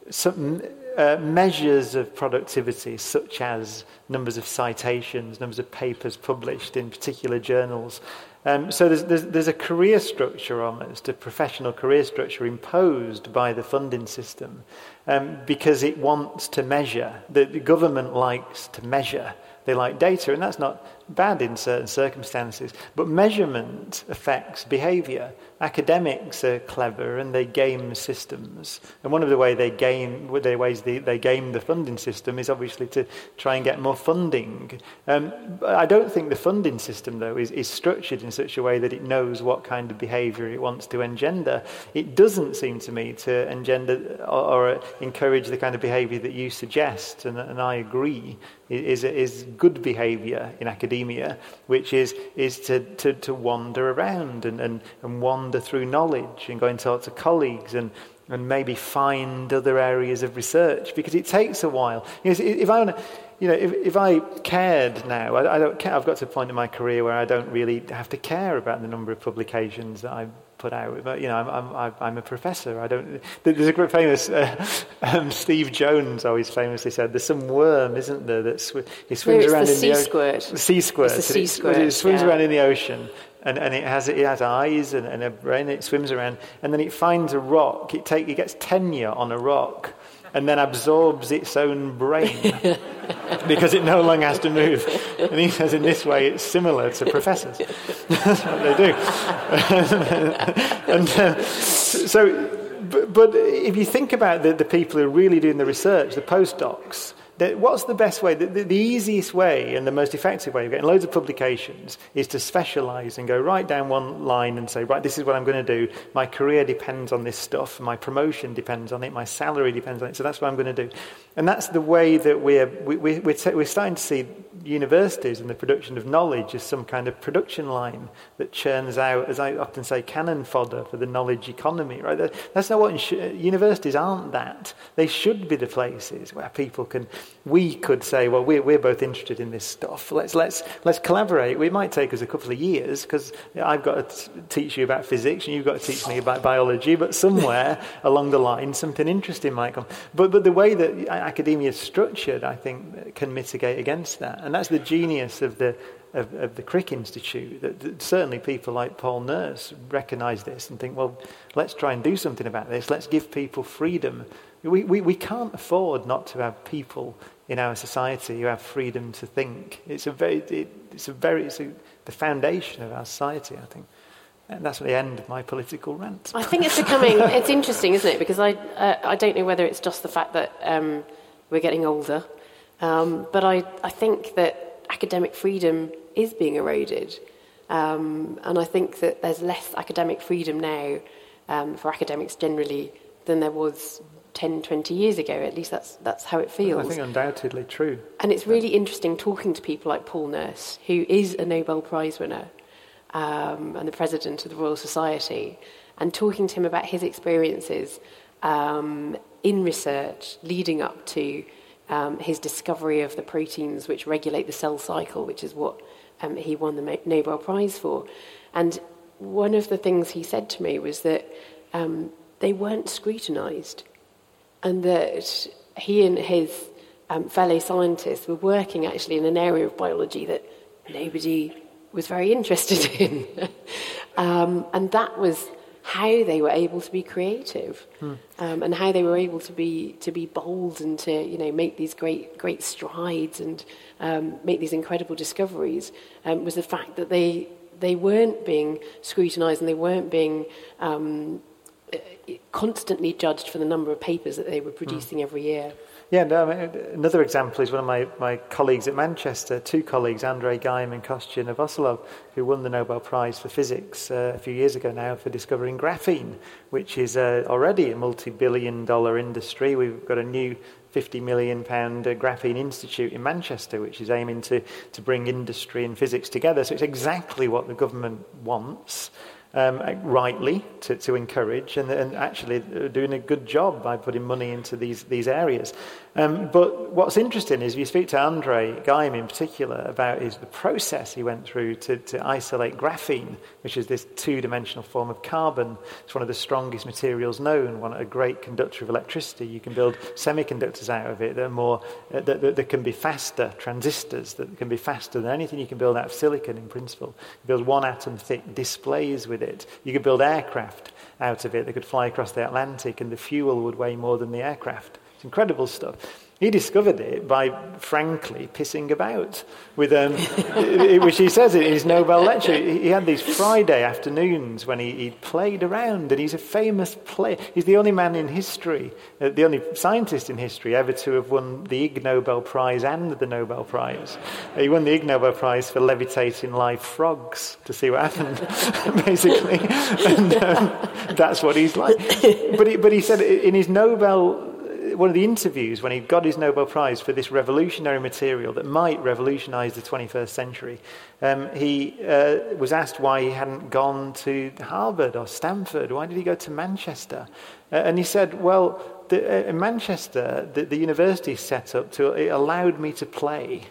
some, uh, measures of productivity, such as numbers of citations, numbers of papers published in particular journals, um, so there's, there's, there's, a career structure almost, a professional career structure imposed by the funding system um, because it wants to measure. The, the government likes to measure. They like data, and that's not bad in certain circumstances. But measurement affects behavior academics are clever and they game systems. And one of the way they game, the ways they, they game the funding system is obviously to try and get more funding. Um, I don't think the funding system, though, is, is structured in such a way that it knows what kind of behaviour it wants to engender. It doesn't seem to me to engender or, or encourage the kind of behaviour that you suggest, and, and I agree, is, is good behaviour in academia, which is, is to, to, to wander around and, and, and wander through knowledge and go and talk to colleagues and, and maybe find other areas of research because it takes a while. You know, if I you know, if, if I cared now, I, I, don't care. I've got to a point in my career where I don't really have to care about the number of publications that I put out. But you know, I'm, I'm, I'm a professor. I don't. There's a great famous uh, um, Steve Jones always famously said, "There's some worm, isn't there, that sw- he swims around the in sea the squirt. Sea squirt. It's the sea squirt. It, it swims yeah. around in the ocean." And, and it, has, it has eyes and, and a brain, it swims around, and then it finds a rock. It, take, it gets tenure on a rock, and then absorbs its own brain because it no longer has to move. And he says, in this way, it's similar to professors. That's what they do. and uh, so, but, but, if you think about the, the people who are really doing the research, the postdocs, that what's the best way? The, the, the, easiest way and the most effective way of getting loads of publications is to specialize and go right down one line and say, right, this is what I'm going to do. My career depends on this stuff. My promotion depends on it. My salary depends on it. So that's what I'm going to do. And that's the way that we're, we, we, we're, t- we're starting to see universities and the production of knowledge as some kind of production line that churns out, as I often say, cannon fodder for the knowledge economy. Right? That's not what universities aren't. That they should be the places where people can. We could say, well, we're, we're both interested in this stuff. Let's let's let's collaborate. It might take us a couple of years because I've got to t- teach you about physics and you've got to teach me about biology. But somewhere along the line, something interesting might come. But but the way that uh, academia is structured, I think, can mitigate against that. And that's the genius of the, of, of the Crick Institute. That, that, certainly people like Paul Nurse recognize this and think, well, let's try and do something about this. Let's give people freedom. We, we, we can't afford not to have people in our society who have freedom to think. It's a very, it, it's a very, it's a, the foundation of our society, I think. And that's the end of my political rant. I think it's becoming, it's interesting, isn't it? Because I, uh, I don't know whether it's just the fact that um, we're getting older, um, but I, I think that academic freedom is being eroded. Um, and I think that there's less academic freedom now um, for academics generally than there was 10, 20 years ago. At least that's, that's how it feels. I think undoubtedly true. And it's really interesting talking to people like Paul Nurse, who is a Nobel Prize winner um, and the president of the Royal Society, and talking to him about his experiences um, in research leading up to um, his discovery of the proteins which regulate the cell cycle, which is what um, he won the Nobel Prize for. And one of the things he said to me was that um, they weren't scrutinized, and that he and his um, fellow scientists were working actually in an area of biology that nobody was very interested in. um, and that was how they were able to be creative hmm. um, and how they were able to be to be bold and to you know make these great great strides and um, make these incredible discoveries um, was the fact that they they weren't being scrutinized and they weren't being um, constantly judged for the number of papers that they were producing hmm. every year. Yeah, no, I mean, another example is one of my, my colleagues at Manchester, two colleagues, Andrei Geim and Kostya Novoselov, who won the Nobel Prize for Physics uh, a few years ago now for discovering graphene, which is uh, already a multi billion dollar industry. We've got a new 50 million pound uh, graphene institute in Manchester, which is aiming to, to bring industry and physics together. So it's exactly what the government wants um, rightly to, to encourage and, and actually doing a good job by putting money into these, these areas. Um, but what's interesting is if you speak to Andre Geim in particular about his, the process he went through to, to isolate graphene, which is this two-dimensional form of carbon. It's one of the strongest materials known, one a great conductor of electricity. You can build semiconductors out of it that are more uh, that, that, that, can be faster, transistors that can be faster than anything you can build out of silicon in principle. You build one atom thick displays with it. You could build aircraft out of it that could fly across the Atlantic, and the fuel would weigh more than the aircraft. It's incredible stuff. He discovered it by, frankly, pissing about, with, um, which he says in his Nobel lecture. He had these Friday afternoons when he, he played around, and he's a famous player. He's the only man in history, uh, the only scientist in history ever to have won the Ig Nobel Prize and the Nobel Prize. He won the Ig Nobel Prize for levitating live frogs to see what happened, basically. And um, that's what he's like. But he, but he said in his Nobel one of the interviews when he got his Nobel Prize for this revolutionary material that might revolutionize the 21st century, um, he uh, was asked why he hadn't gone to Harvard or Stanford. Why did he go to Manchester? Uh, and he said, well, the, uh, in Manchester, the, the university set up to, it allowed me to play,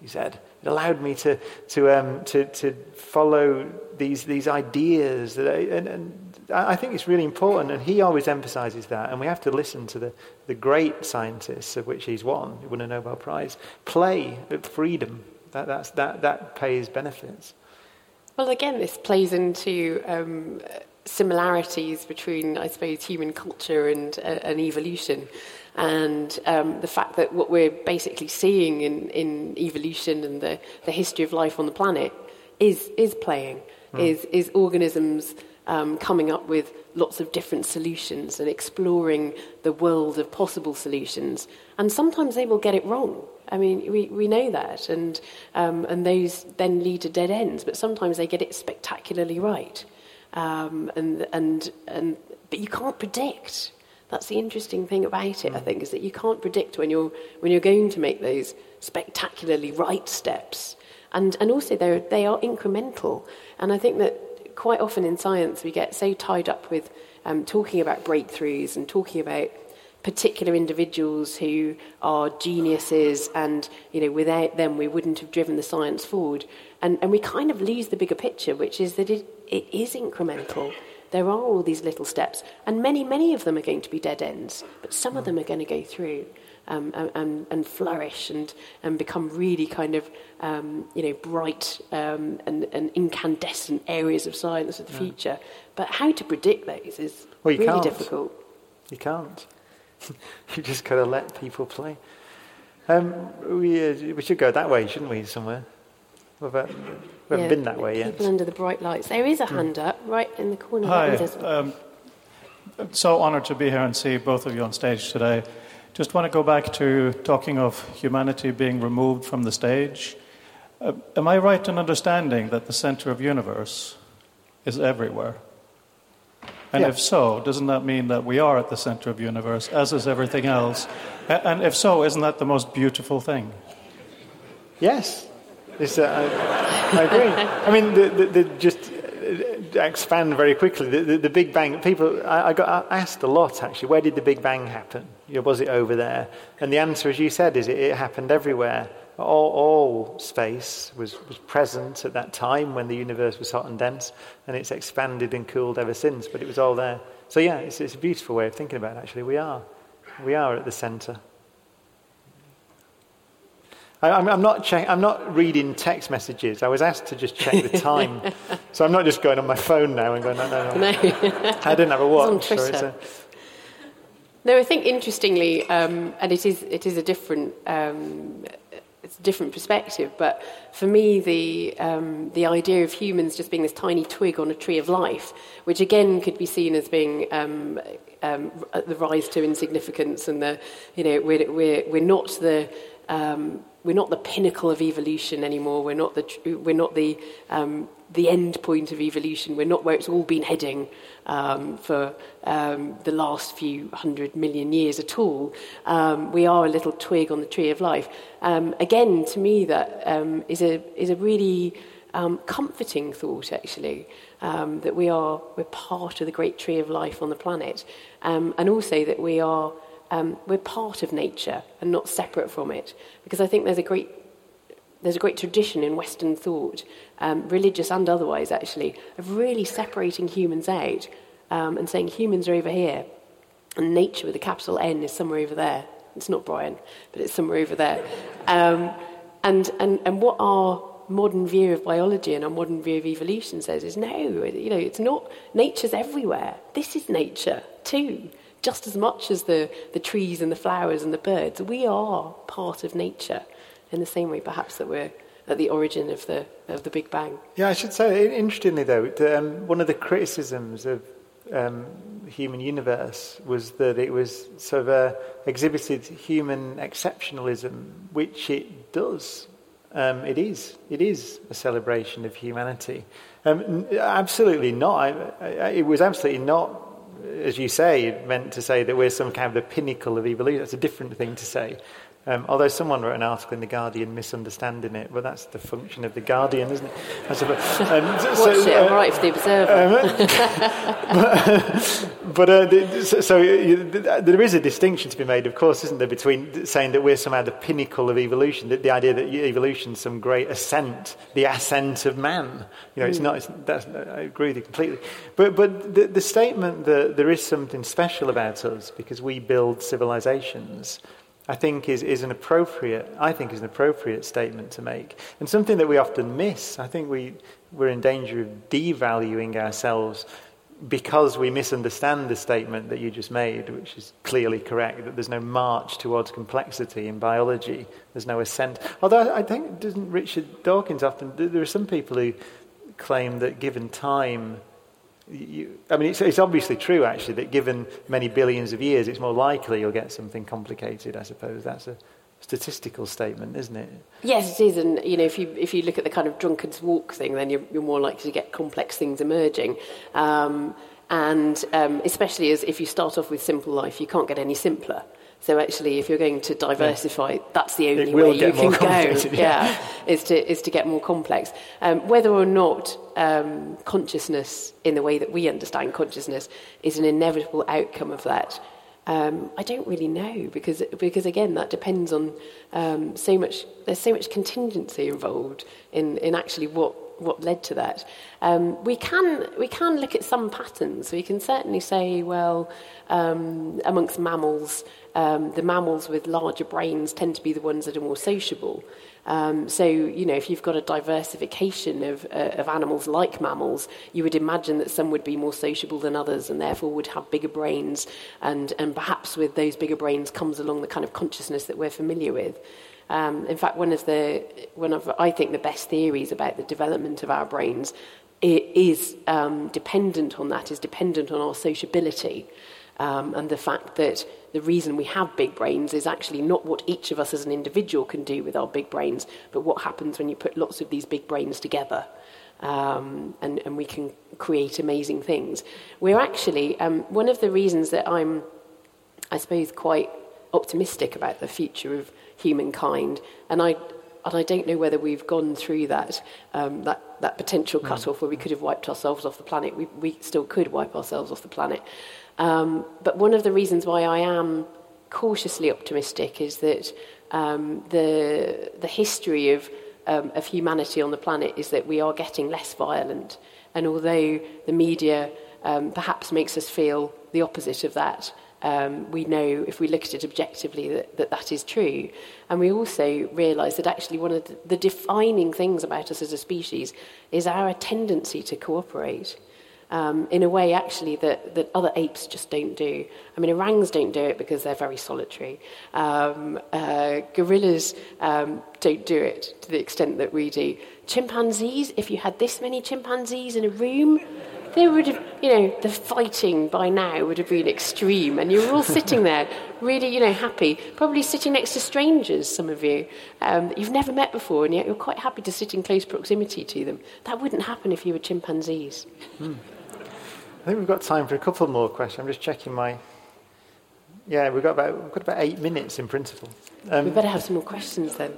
he said. It allowed me to, to, um, to, to follow these, these ideas. That I, and, and I think it's really important, and he always emphasizes that. And we have to listen to the, the great scientists, of which he's one, he won a Nobel Prize, play freedom. That, that's, that, that pays benefits. Well, again, this plays into um, similarities between, I suppose, human culture and, uh, and evolution. And um, the fact that what we're basically seeing in, in evolution and the, the history of life on the planet is, is playing, mm. is, is organisms um, coming up with lots of different solutions and exploring the world of possible solutions. And sometimes they will get it wrong. I mean, we, we know that, and, um, and those then lead to dead ends, but sometimes they get it spectacularly right. Um, and, and, and, but you can't predict. That's the interesting thing about it, I think, is that you can't predict when you're, when you're going to make those spectacularly right steps. And, and also, they are incremental. And I think that quite often in science we get so tied up with um, talking about breakthroughs and talking about particular individuals who are geniuses and you know without them we wouldn't have driven the science forward. And, and we kind of lose the bigger picture which is that it, it is incremental. There are all these little steps and many many of them are going to be dead ends but some of them are going to go through um, and, and flourish and, and become really kind of um, you know bright um, and, and incandescent areas of science of the yeah. future. But how to predict those is well, really can't. difficult. You can't. you just got to let people play. Um, we, uh, we should go that way, shouldn't we, somewhere? we haven't yeah, been that way yet. People under the bright lights. There is a mm. hand up right in the corner. Hi. Um, so honoured to be here and see both of you on stage today. Just want to go back to talking of humanity being removed from the stage. Uh, am I right in understanding that the center of universe is everywhere? And yeah. if so, doesn't that mean that we are at the center of universe, as is everything else? And if so, isn't that the most beautiful thing? Yes, uh, I, I, agree. I mean, the, the, the just expand very quickly. The, the, the Big Bang, people, I, I, got asked a lot actually, where did the Big Bang happen? Was it over there? And the answer, as you said, is it, it happened everywhere. All, all, space was, was present at that time when the universe was hot and dense, and it's expanded and cooled ever since, but it was all there. So, yeah, it's, it's a beautiful way of thinking about it, actually. We are. We are at the center. I, am I'm, not check, I'm not reading text messages. I was asked to just check the time. so I'm not just going on my phone now and going, no, no, no. no. I didn't have a watch. A... No, I think interestingly, um, and it is, it is a different, um, it's a different perspective, but for me, the, um, the idea of humans just being this tiny twig on a tree of life, which again could be seen as being um, um, the rise to insignificance and the, you know, we're, we're, we're not the, um, we're not the pinnacle of evolution anymore. We're not the, we're not the, um, the end point of evolution. We're not where it's all been heading um, for um, the last few hundred million years at all. Um, we are a little twig on the tree of life. Um, again, to me, that um, is a, is a really comforting thought, actually, that we are we're part of the great tree of life on the planet, and also that we are um, we're part of nature and not separate from it. Because I think there's a great, there's a great tradition in Western thought, um, religious and otherwise actually, of really separating humans out um, and saying humans are over here and nature with a capital N is somewhere over there. It's not Brian, but it's somewhere over there. Um, and, and, and what our modern view of biology and our modern view of evolution says is no, you know, it's not, nature's everywhere. This is nature too just as much as the, the trees and the flowers and the birds. We are part of nature in the same way, perhaps, that we're at the origin of the, of the Big Bang. Yeah, I should say, interestingly, though, um, one of the criticisms of um, human universe was that it was sort of uh, exhibited human exceptionalism, which it does. Um, it is. It is a celebration of humanity. Um, absolutely not. I, I, it was absolutely not as you say, meant to say that we're some kind of the pinnacle of evolution. That's a different thing to say. Um, although someone wrote an article in The Guardian misunderstanding it, but that's the function of The Guardian, isn't it? That's a, um, so, Watch it, uh, I'm write for The Observer. Um, but, but uh, so, so uh, there is a distinction to be made, of course, isn't there, between saying that we're somehow the pinnacle of evolution, the, the idea that evolution is some great ascent, the ascent of man. You know, it's mm. not, it's, that's, I agree with you completely. But, but the, the statement that there is something special about us because we build civilizations I think is, is an appropriate, I think is an appropriate statement to make. And something that we often miss. I think we, we're in danger of devaluing ourselves because we misunderstand the statement that you just made, which is clearly correct, that there's no march towards complexity in biology. There's no ascent. Although I think, doesn't Richard Dawkins often, there are some people who claim that given time, you, I mean, it's, it's, obviously true, actually, that given many billions of years, it's more likely you'll get something complicated, I suppose. That's a statistical statement, isn't it? Yes, it is. And, you know, if you, if you look at the kind of drunkard's walk thing, then you're, you're more likely to get complex things emerging. Um, and um, especially as if you start off with simple life, you can't get any simpler. So actually, if you're going to diversify, that's the only way you can go. Yeah. yeah, is to is to get more complex. Um, whether or not um, consciousness, in the way that we understand consciousness, is an inevitable outcome of that. Um, I don't really know because because again that depends on um, so much. There's so much contingency involved in in actually what what led to that. Um, we can we can look at some patterns. We can certainly say, well, um, amongst mammals, um, the mammals with larger brains tend to be the ones that are more sociable. Um, so, you know, if you've got a diversification of, uh, of animals like mammals, you would imagine that some would be more sociable than others and therefore would have bigger brains. And, and perhaps with those bigger brains comes along the kind of consciousness that we're familiar with. Um, in fact, one of the one of I think the best theories about the development of our brains is um, dependent on that, is dependent on our sociability. Um, and the fact that the reason we have big brains is actually not what each of us as an individual can do with our big brains, but what happens when you put lots of these big brains together. Um, and, and we can create amazing things. We're actually, um, one of the reasons that I'm, I suppose, quite optimistic about the future of humankind, and I, and I don't know whether we've gone through that, um, that, that potential hmm. cut-off where we could have wiped ourselves off the planet. We, we still could wipe ourselves off the planet. Um, but one of the reasons why I am cautiously optimistic is that um, the, the history of, um, of humanity on the planet is that we are getting less violent. And although the media um, perhaps makes us feel the opposite of that, um, we know if we look at it objectively that, that that is true. And we also realise that actually one of the, defining things about us as a species is our tendency to cooperate um, in a way actually that, that other apes just don't do. I mean, orangs don't do it because they're very solitary. Um, uh, gorillas um, don't do it to the extent that we do. Chimpanzees, if you had this many chimpanzees in a room, they would have, you know, the fighting by now would have been extreme, and you were all sitting there, really, you know, happy, probably sitting next to strangers, some of you, um, that you've never met before, and yet you're quite happy to sit in close proximity to them. That wouldn't happen if you were chimpanzees. Hmm. I think we've got time for a couple more questions. I'm just checking my. Yeah, we've got about, we've got about eight minutes in principle. Um, we better have some more questions then.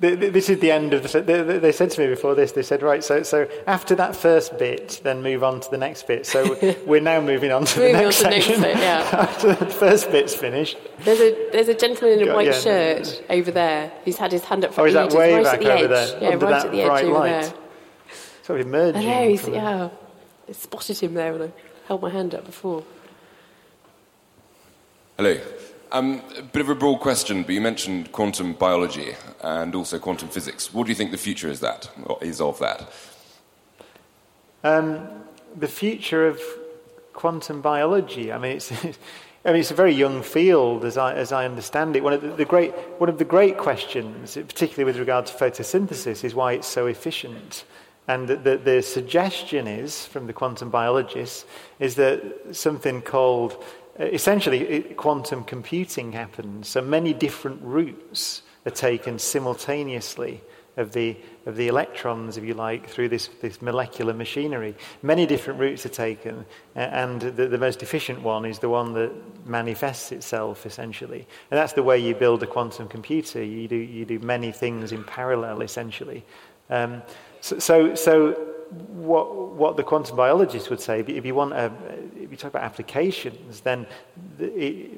This is the end of the. They, they, said to me before this. They said, right, so so after that first bit, then move on to the next bit. So we're now moving on to the next on to section. Next bit, yeah. after the first bit's finished. There's a there's a gentleman in a white yeah, shirt over there. He's had his hand up for oh, is ages, that way right back at the over edge. there? Yeah, under right that at the edge bright over light. there. Sort of emerging. I know. He's, yeah. I spotted him there when I held my hand up before. Hello. Um, a bit of a broad question, but you mentioned quantum biology and also quantum physics. What do you think the future is that is of that? Um, the future of quantum biology. I mean, it's. I mean, it's a very young field, as I, as I understand it. One of the, the, great, one of the great questions, particularly with regard to photosynthesis, is why it's so efficient. And the, the, the, suggestion is, from the quantum biologists, is that something called, essentially, quantum computing happens. So many different routes are taken simultaneously of the, of the electrons, if you like, through this, this molecular machinery. Many different routes are taken, and the, the most efficient one is the one that manifests itself, essentially. And that's the way you build a quantum computer. You do, you do many things in parallel, essentially. Um, so, so, so what, what the quantum biologists would say, if you want a, if you talk about applications, then it,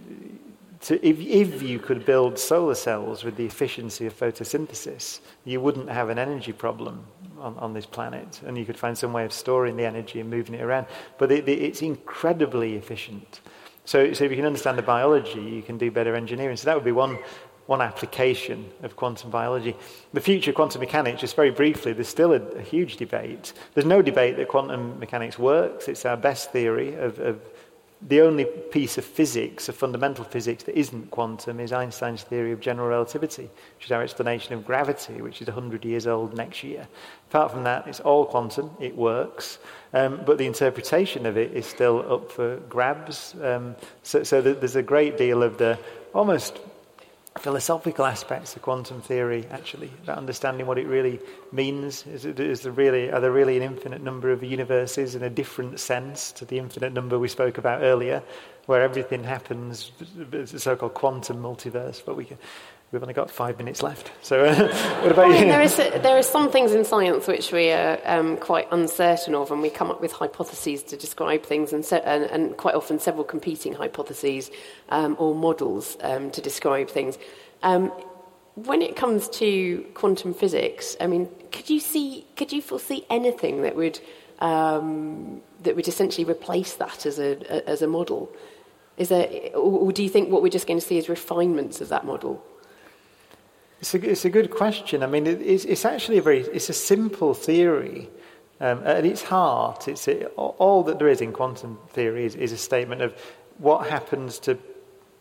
to, if, if you could build solar cells with the efficiency of photosynthesis, you wouldn't have an energy problem on, on this planet, and you could find some way of storing the energy and moving it around. But it, it, it's incredibly efficient. So, so if you can understand the biology, you can do better engineering. So that would be one, one application of quantum biology. The future of quantum mechanics, just very briefly, there's still a, a huge debate. There's no debate that quantum mechanics works. It's our best theory of, of the only piece of physics, of fundamental physics, that isn't quantum is Einstein's theory of general relativity, which is our explanation of gravity, which is 100 years old next year. Apart from that, it's all quantum, it works, um, but the interpretation of it is still up for grabs. Um, so, so there's a great deal of the almost philosophical aspects of quantum theory, actually, about understanding what it really means. Is, it, is there really, are there really an infinite number of universes in a different sense to the infinite number we spoke about earlier, where everything happens, it's a so-called quantum multiverse, but we can, we've only got five minutes left. So, what about I you? there, is there are some things in science which we are um, quite uncertain of, and we come up with hypotheses to describe things, and, se- and, and quite often several competing hypotheses um, or models um, to describe things. Um, when it comes to quantum physics, I mean, could you see, could you foresee anything that would um, that would essentially replace that as a, a as a model? Is there, or, or do you think what we're just going to see is refinements of that model? It's a, it's a good question. I mean, it, it's, it's, actually a very it's a simple theory. Um, at its heart, it's a, all that there is in quantum theory is, is, a statement of what happens to.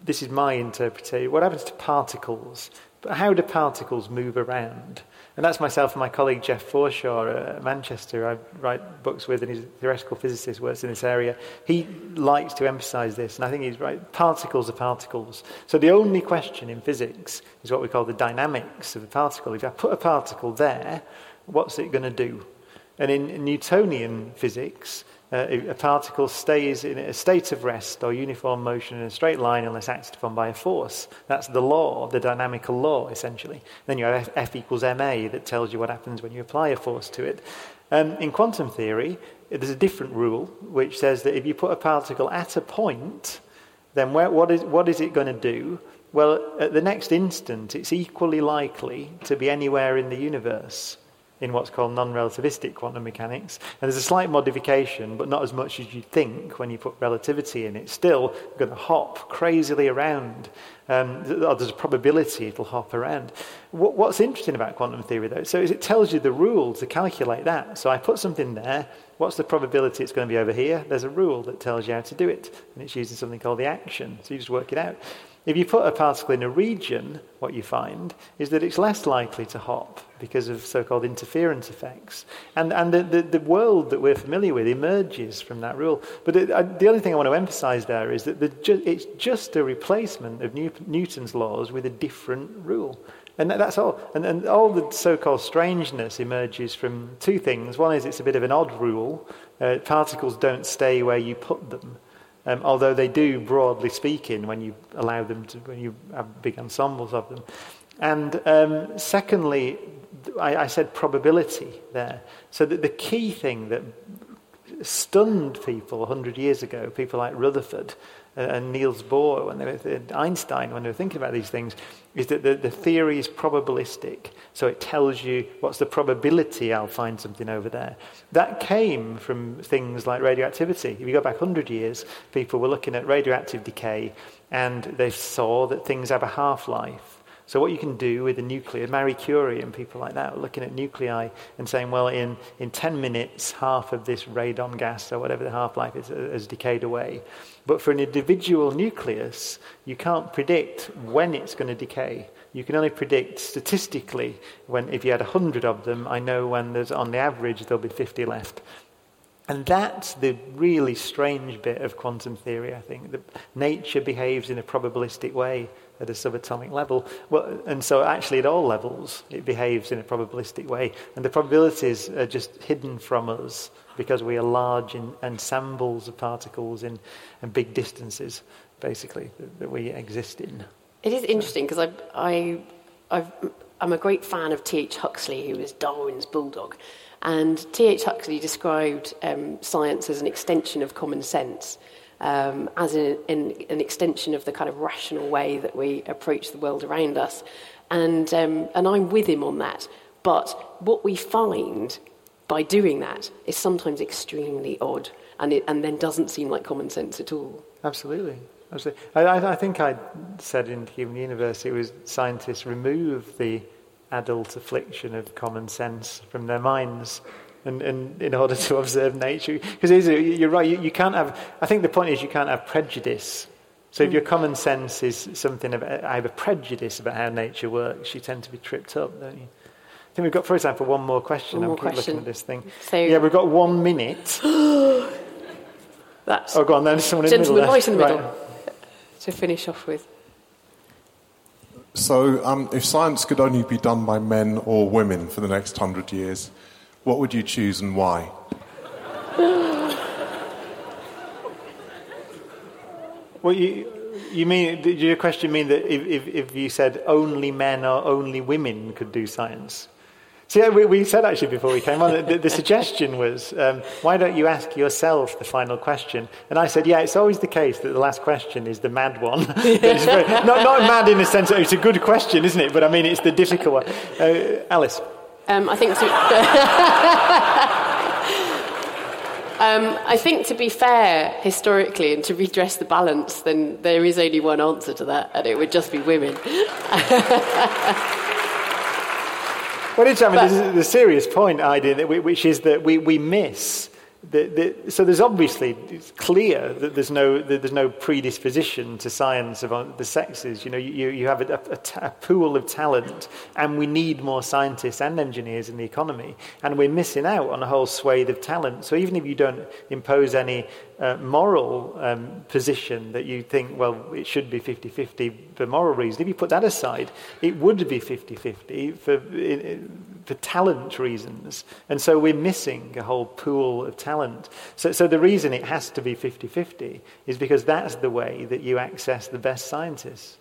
This is my interpretation. What happens to particles? But how do particles move around? And that's myself and my colleague Jeff Forshaw at Manchester, I write books with, and he's a theoretical physicist, works in this area. He likes to emphasize this, and I think he's right. Particles are particles. So the only question in physics is what we call the dynamics of the particle. If I put a particle there, what's it going to do? And in Newtonian physics, uh, a particle stays in a state of rest or uniform motion in a straight line unless acted upon by a force. That's the law, the dynamical law, essentially. Then you have F, F equals ma that tells you what happens when you apply a force to it. Um, in quantum theory, there's a different rule which says that if you put a particle at a point, then where, what, is, what is it going to do? Well, at the next instant, it's equally likely to be anywhere in the universe in what's called non-relativistic quantum mechanics. And there's a slight modification, but not as much as you'd think when you put relativity in. It's still going to hop crazily around. Um, there's a probability it'll hop around. What, what's interesting about quantum theory, though, so is it tells you the rule to calculate that. So I put something there. What's the probability it's going to be over here? There's a rule that tells you how to do it, and it's using something called the action. So you just work it out. If you put a particle in a region, what you find is that it's less likely to hop because of so called interference effects. And, and the, the, the, world that we're familiar with emerges from that rule. But it, uh, the only thing I want to emphasize there is that the, ju- it's just a replacement of New- Newton's laws with a different rule. And that's all. And, and all the so called strangeness emerges from two things. One is it's a bit of an odd rule, uh, particles don't stay where you put them. Um, although they do, broadly speaking, when you allow them to, when you have big ensembles of them. And um, secondly, I, I, said probability there. So that the key thing that stunned people 100 years ago, people like Rutherford, and Niels Bohr, when they were, Einstein, when they were thinking about these things, is that the, the theory is probabilistic. So it tells you what's the probability I'll find something over there. That came from things like radioactivity. If you go back 100 years, people were looking at radioactive decay and they saw that things have a half life. So, what you can do with the nuclear, Marie Curie and people like that, looking at nuclei and saying, well, in, in 10 minutes, half of this radon gas or whatever the half life is uh, has decayed away. But for an individual nucleus, you can't predict when it's going to decay. You can only predict statistically when, if you had 100 of them, I know when there's, on the average, there'll be 50 left. And that's the really strange bit of quantum theory, I think. That nature behaves in a probabilistic way at a subatomic level. Well, and so actually at all levels, it behaves in a probabilistic way. And the probabilities are just hidden from us because we are large in ensembles of particles in, big distances, basically, that, that we exist in. It is interesting because I, I, I've, I'm a great fan of T.H. Huxley, who was Darwin's bulldog. And T.H. Huxley described um, science as an extension of common sense, um, as an, an, an, extension of the kind of rational way that we approach the world around us. And, um, and I'm with him on that. But what we find by doing that is sometimes extremely odd and, it, and then doesn't seem like common sense at all. Absolutely. Absolutely. I, I think I said in Human Universe it was scientists remove the adult affliction of common sense from their minds and, and in order to observe nature. Because you're right, you, you, can't have, I think the point is you can't have prejudice. So if mm. your common sense is something about, I have a prejudice about how nature works, you tend to be tripped up, don't you? I think we've got, for example, one more question. One more I'm keep question. looking at this thing. So, yeah, we've got one minute. That's oh, go on then. Someone in gentleman the middle. right in the middle. Right. To finish off with. So, um, if science could only be done by men or women for the next hundred years, what would you choose and why? well, you, you mean, did your question mean that if, if, if you said only men or only women could do science? See, we, we said actually before we came on, the, the suggestion was, um, why don't you ask yourself the final question? And I said, yeah, it's always the case that the last question is the mad one. very, not, not mad in the sense that it's a good question, isn't it? But I mean, it's the difficult one. Uh, Alice. Um, I think. Um, I think to be fair historically and to redress the balance, then there is only one answer to that, and it would just be women. Well, it's, I mean, this is the serious point, idea, which is that we, we miss. The, so there's obviously it's clear that there's no that there's no predisposition to science of uh, the sexes. You know, you, you have a, a, a pool of talent, and we need more scientists and engineers in the economy, and we're missing out on a whole swathe of talent. So even if you don't impose any uh, moral um, position that you think, well, it should be 50 50 for moral reasons, if you put that aside, it would be 50 50 for, for talent reasons. And so we're missing a whole pool of talent. So, so the reason it has to be 50 50 is because that's the way that you access the best scientists.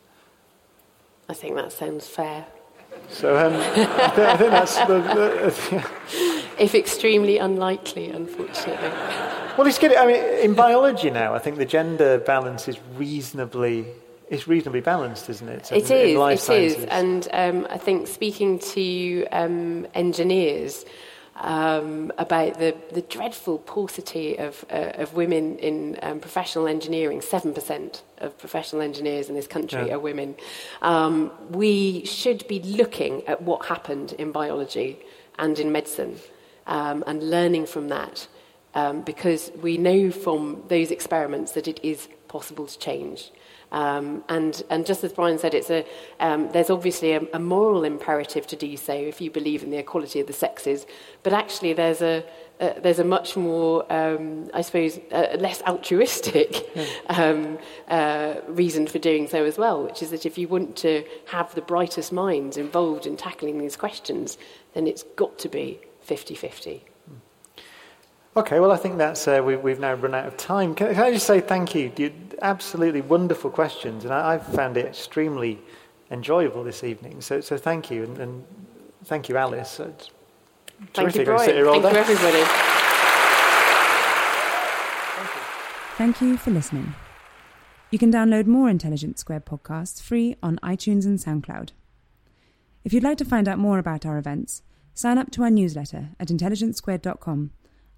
I think that sounds fair. So um, I, think, I, think, that's. The, the, yeah. If extremely unlikely, unfortunately. Well, it's good. I mean, in biology now, I think the gender balance is reasonably it's reasonably balanced, isn't it? It in, is. it sciences. is. And um, I think speaking to um, engineers um, about the, the dreadful paucity of, uh, of women in um, professional engineering, 7% of professional engineers in this country yeah. are women. Um, we should be looking at what happened in biology and in medicine um, and learning from that um, because we know from those experiments that it is possible to change. Um, and, and just as Brian said, it's a, um, there's obviously a, a moral imperative to do so if you believe in the equality of the sexes, but actually there's a, uh, there's a much more, um, I suppose, uh, less altruistic um, uh, reason for doing so as well, which is that if you want to have the brightest minds involved in tackling these questions, then it's got to be 50 50. Okay, well, I think that's uh, we, have now run out of time. Can, can, I just say thank you? you absolutely wonderful questions, and I, have found it extremely enjoyable this evening. So, so thank you, and, and thank you, Alice. It's thank you, Brian. Thank you, everybody. Thank you for listening. You can download more Intelligence Squared podcasts free on iTunes and SoundCloud. If you'd like to find out more about our events, sign up to our newsletter at intelligencesquared.com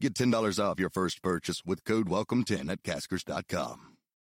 Get $10 off your first purchase with code WELCOME10 at Caskers.com.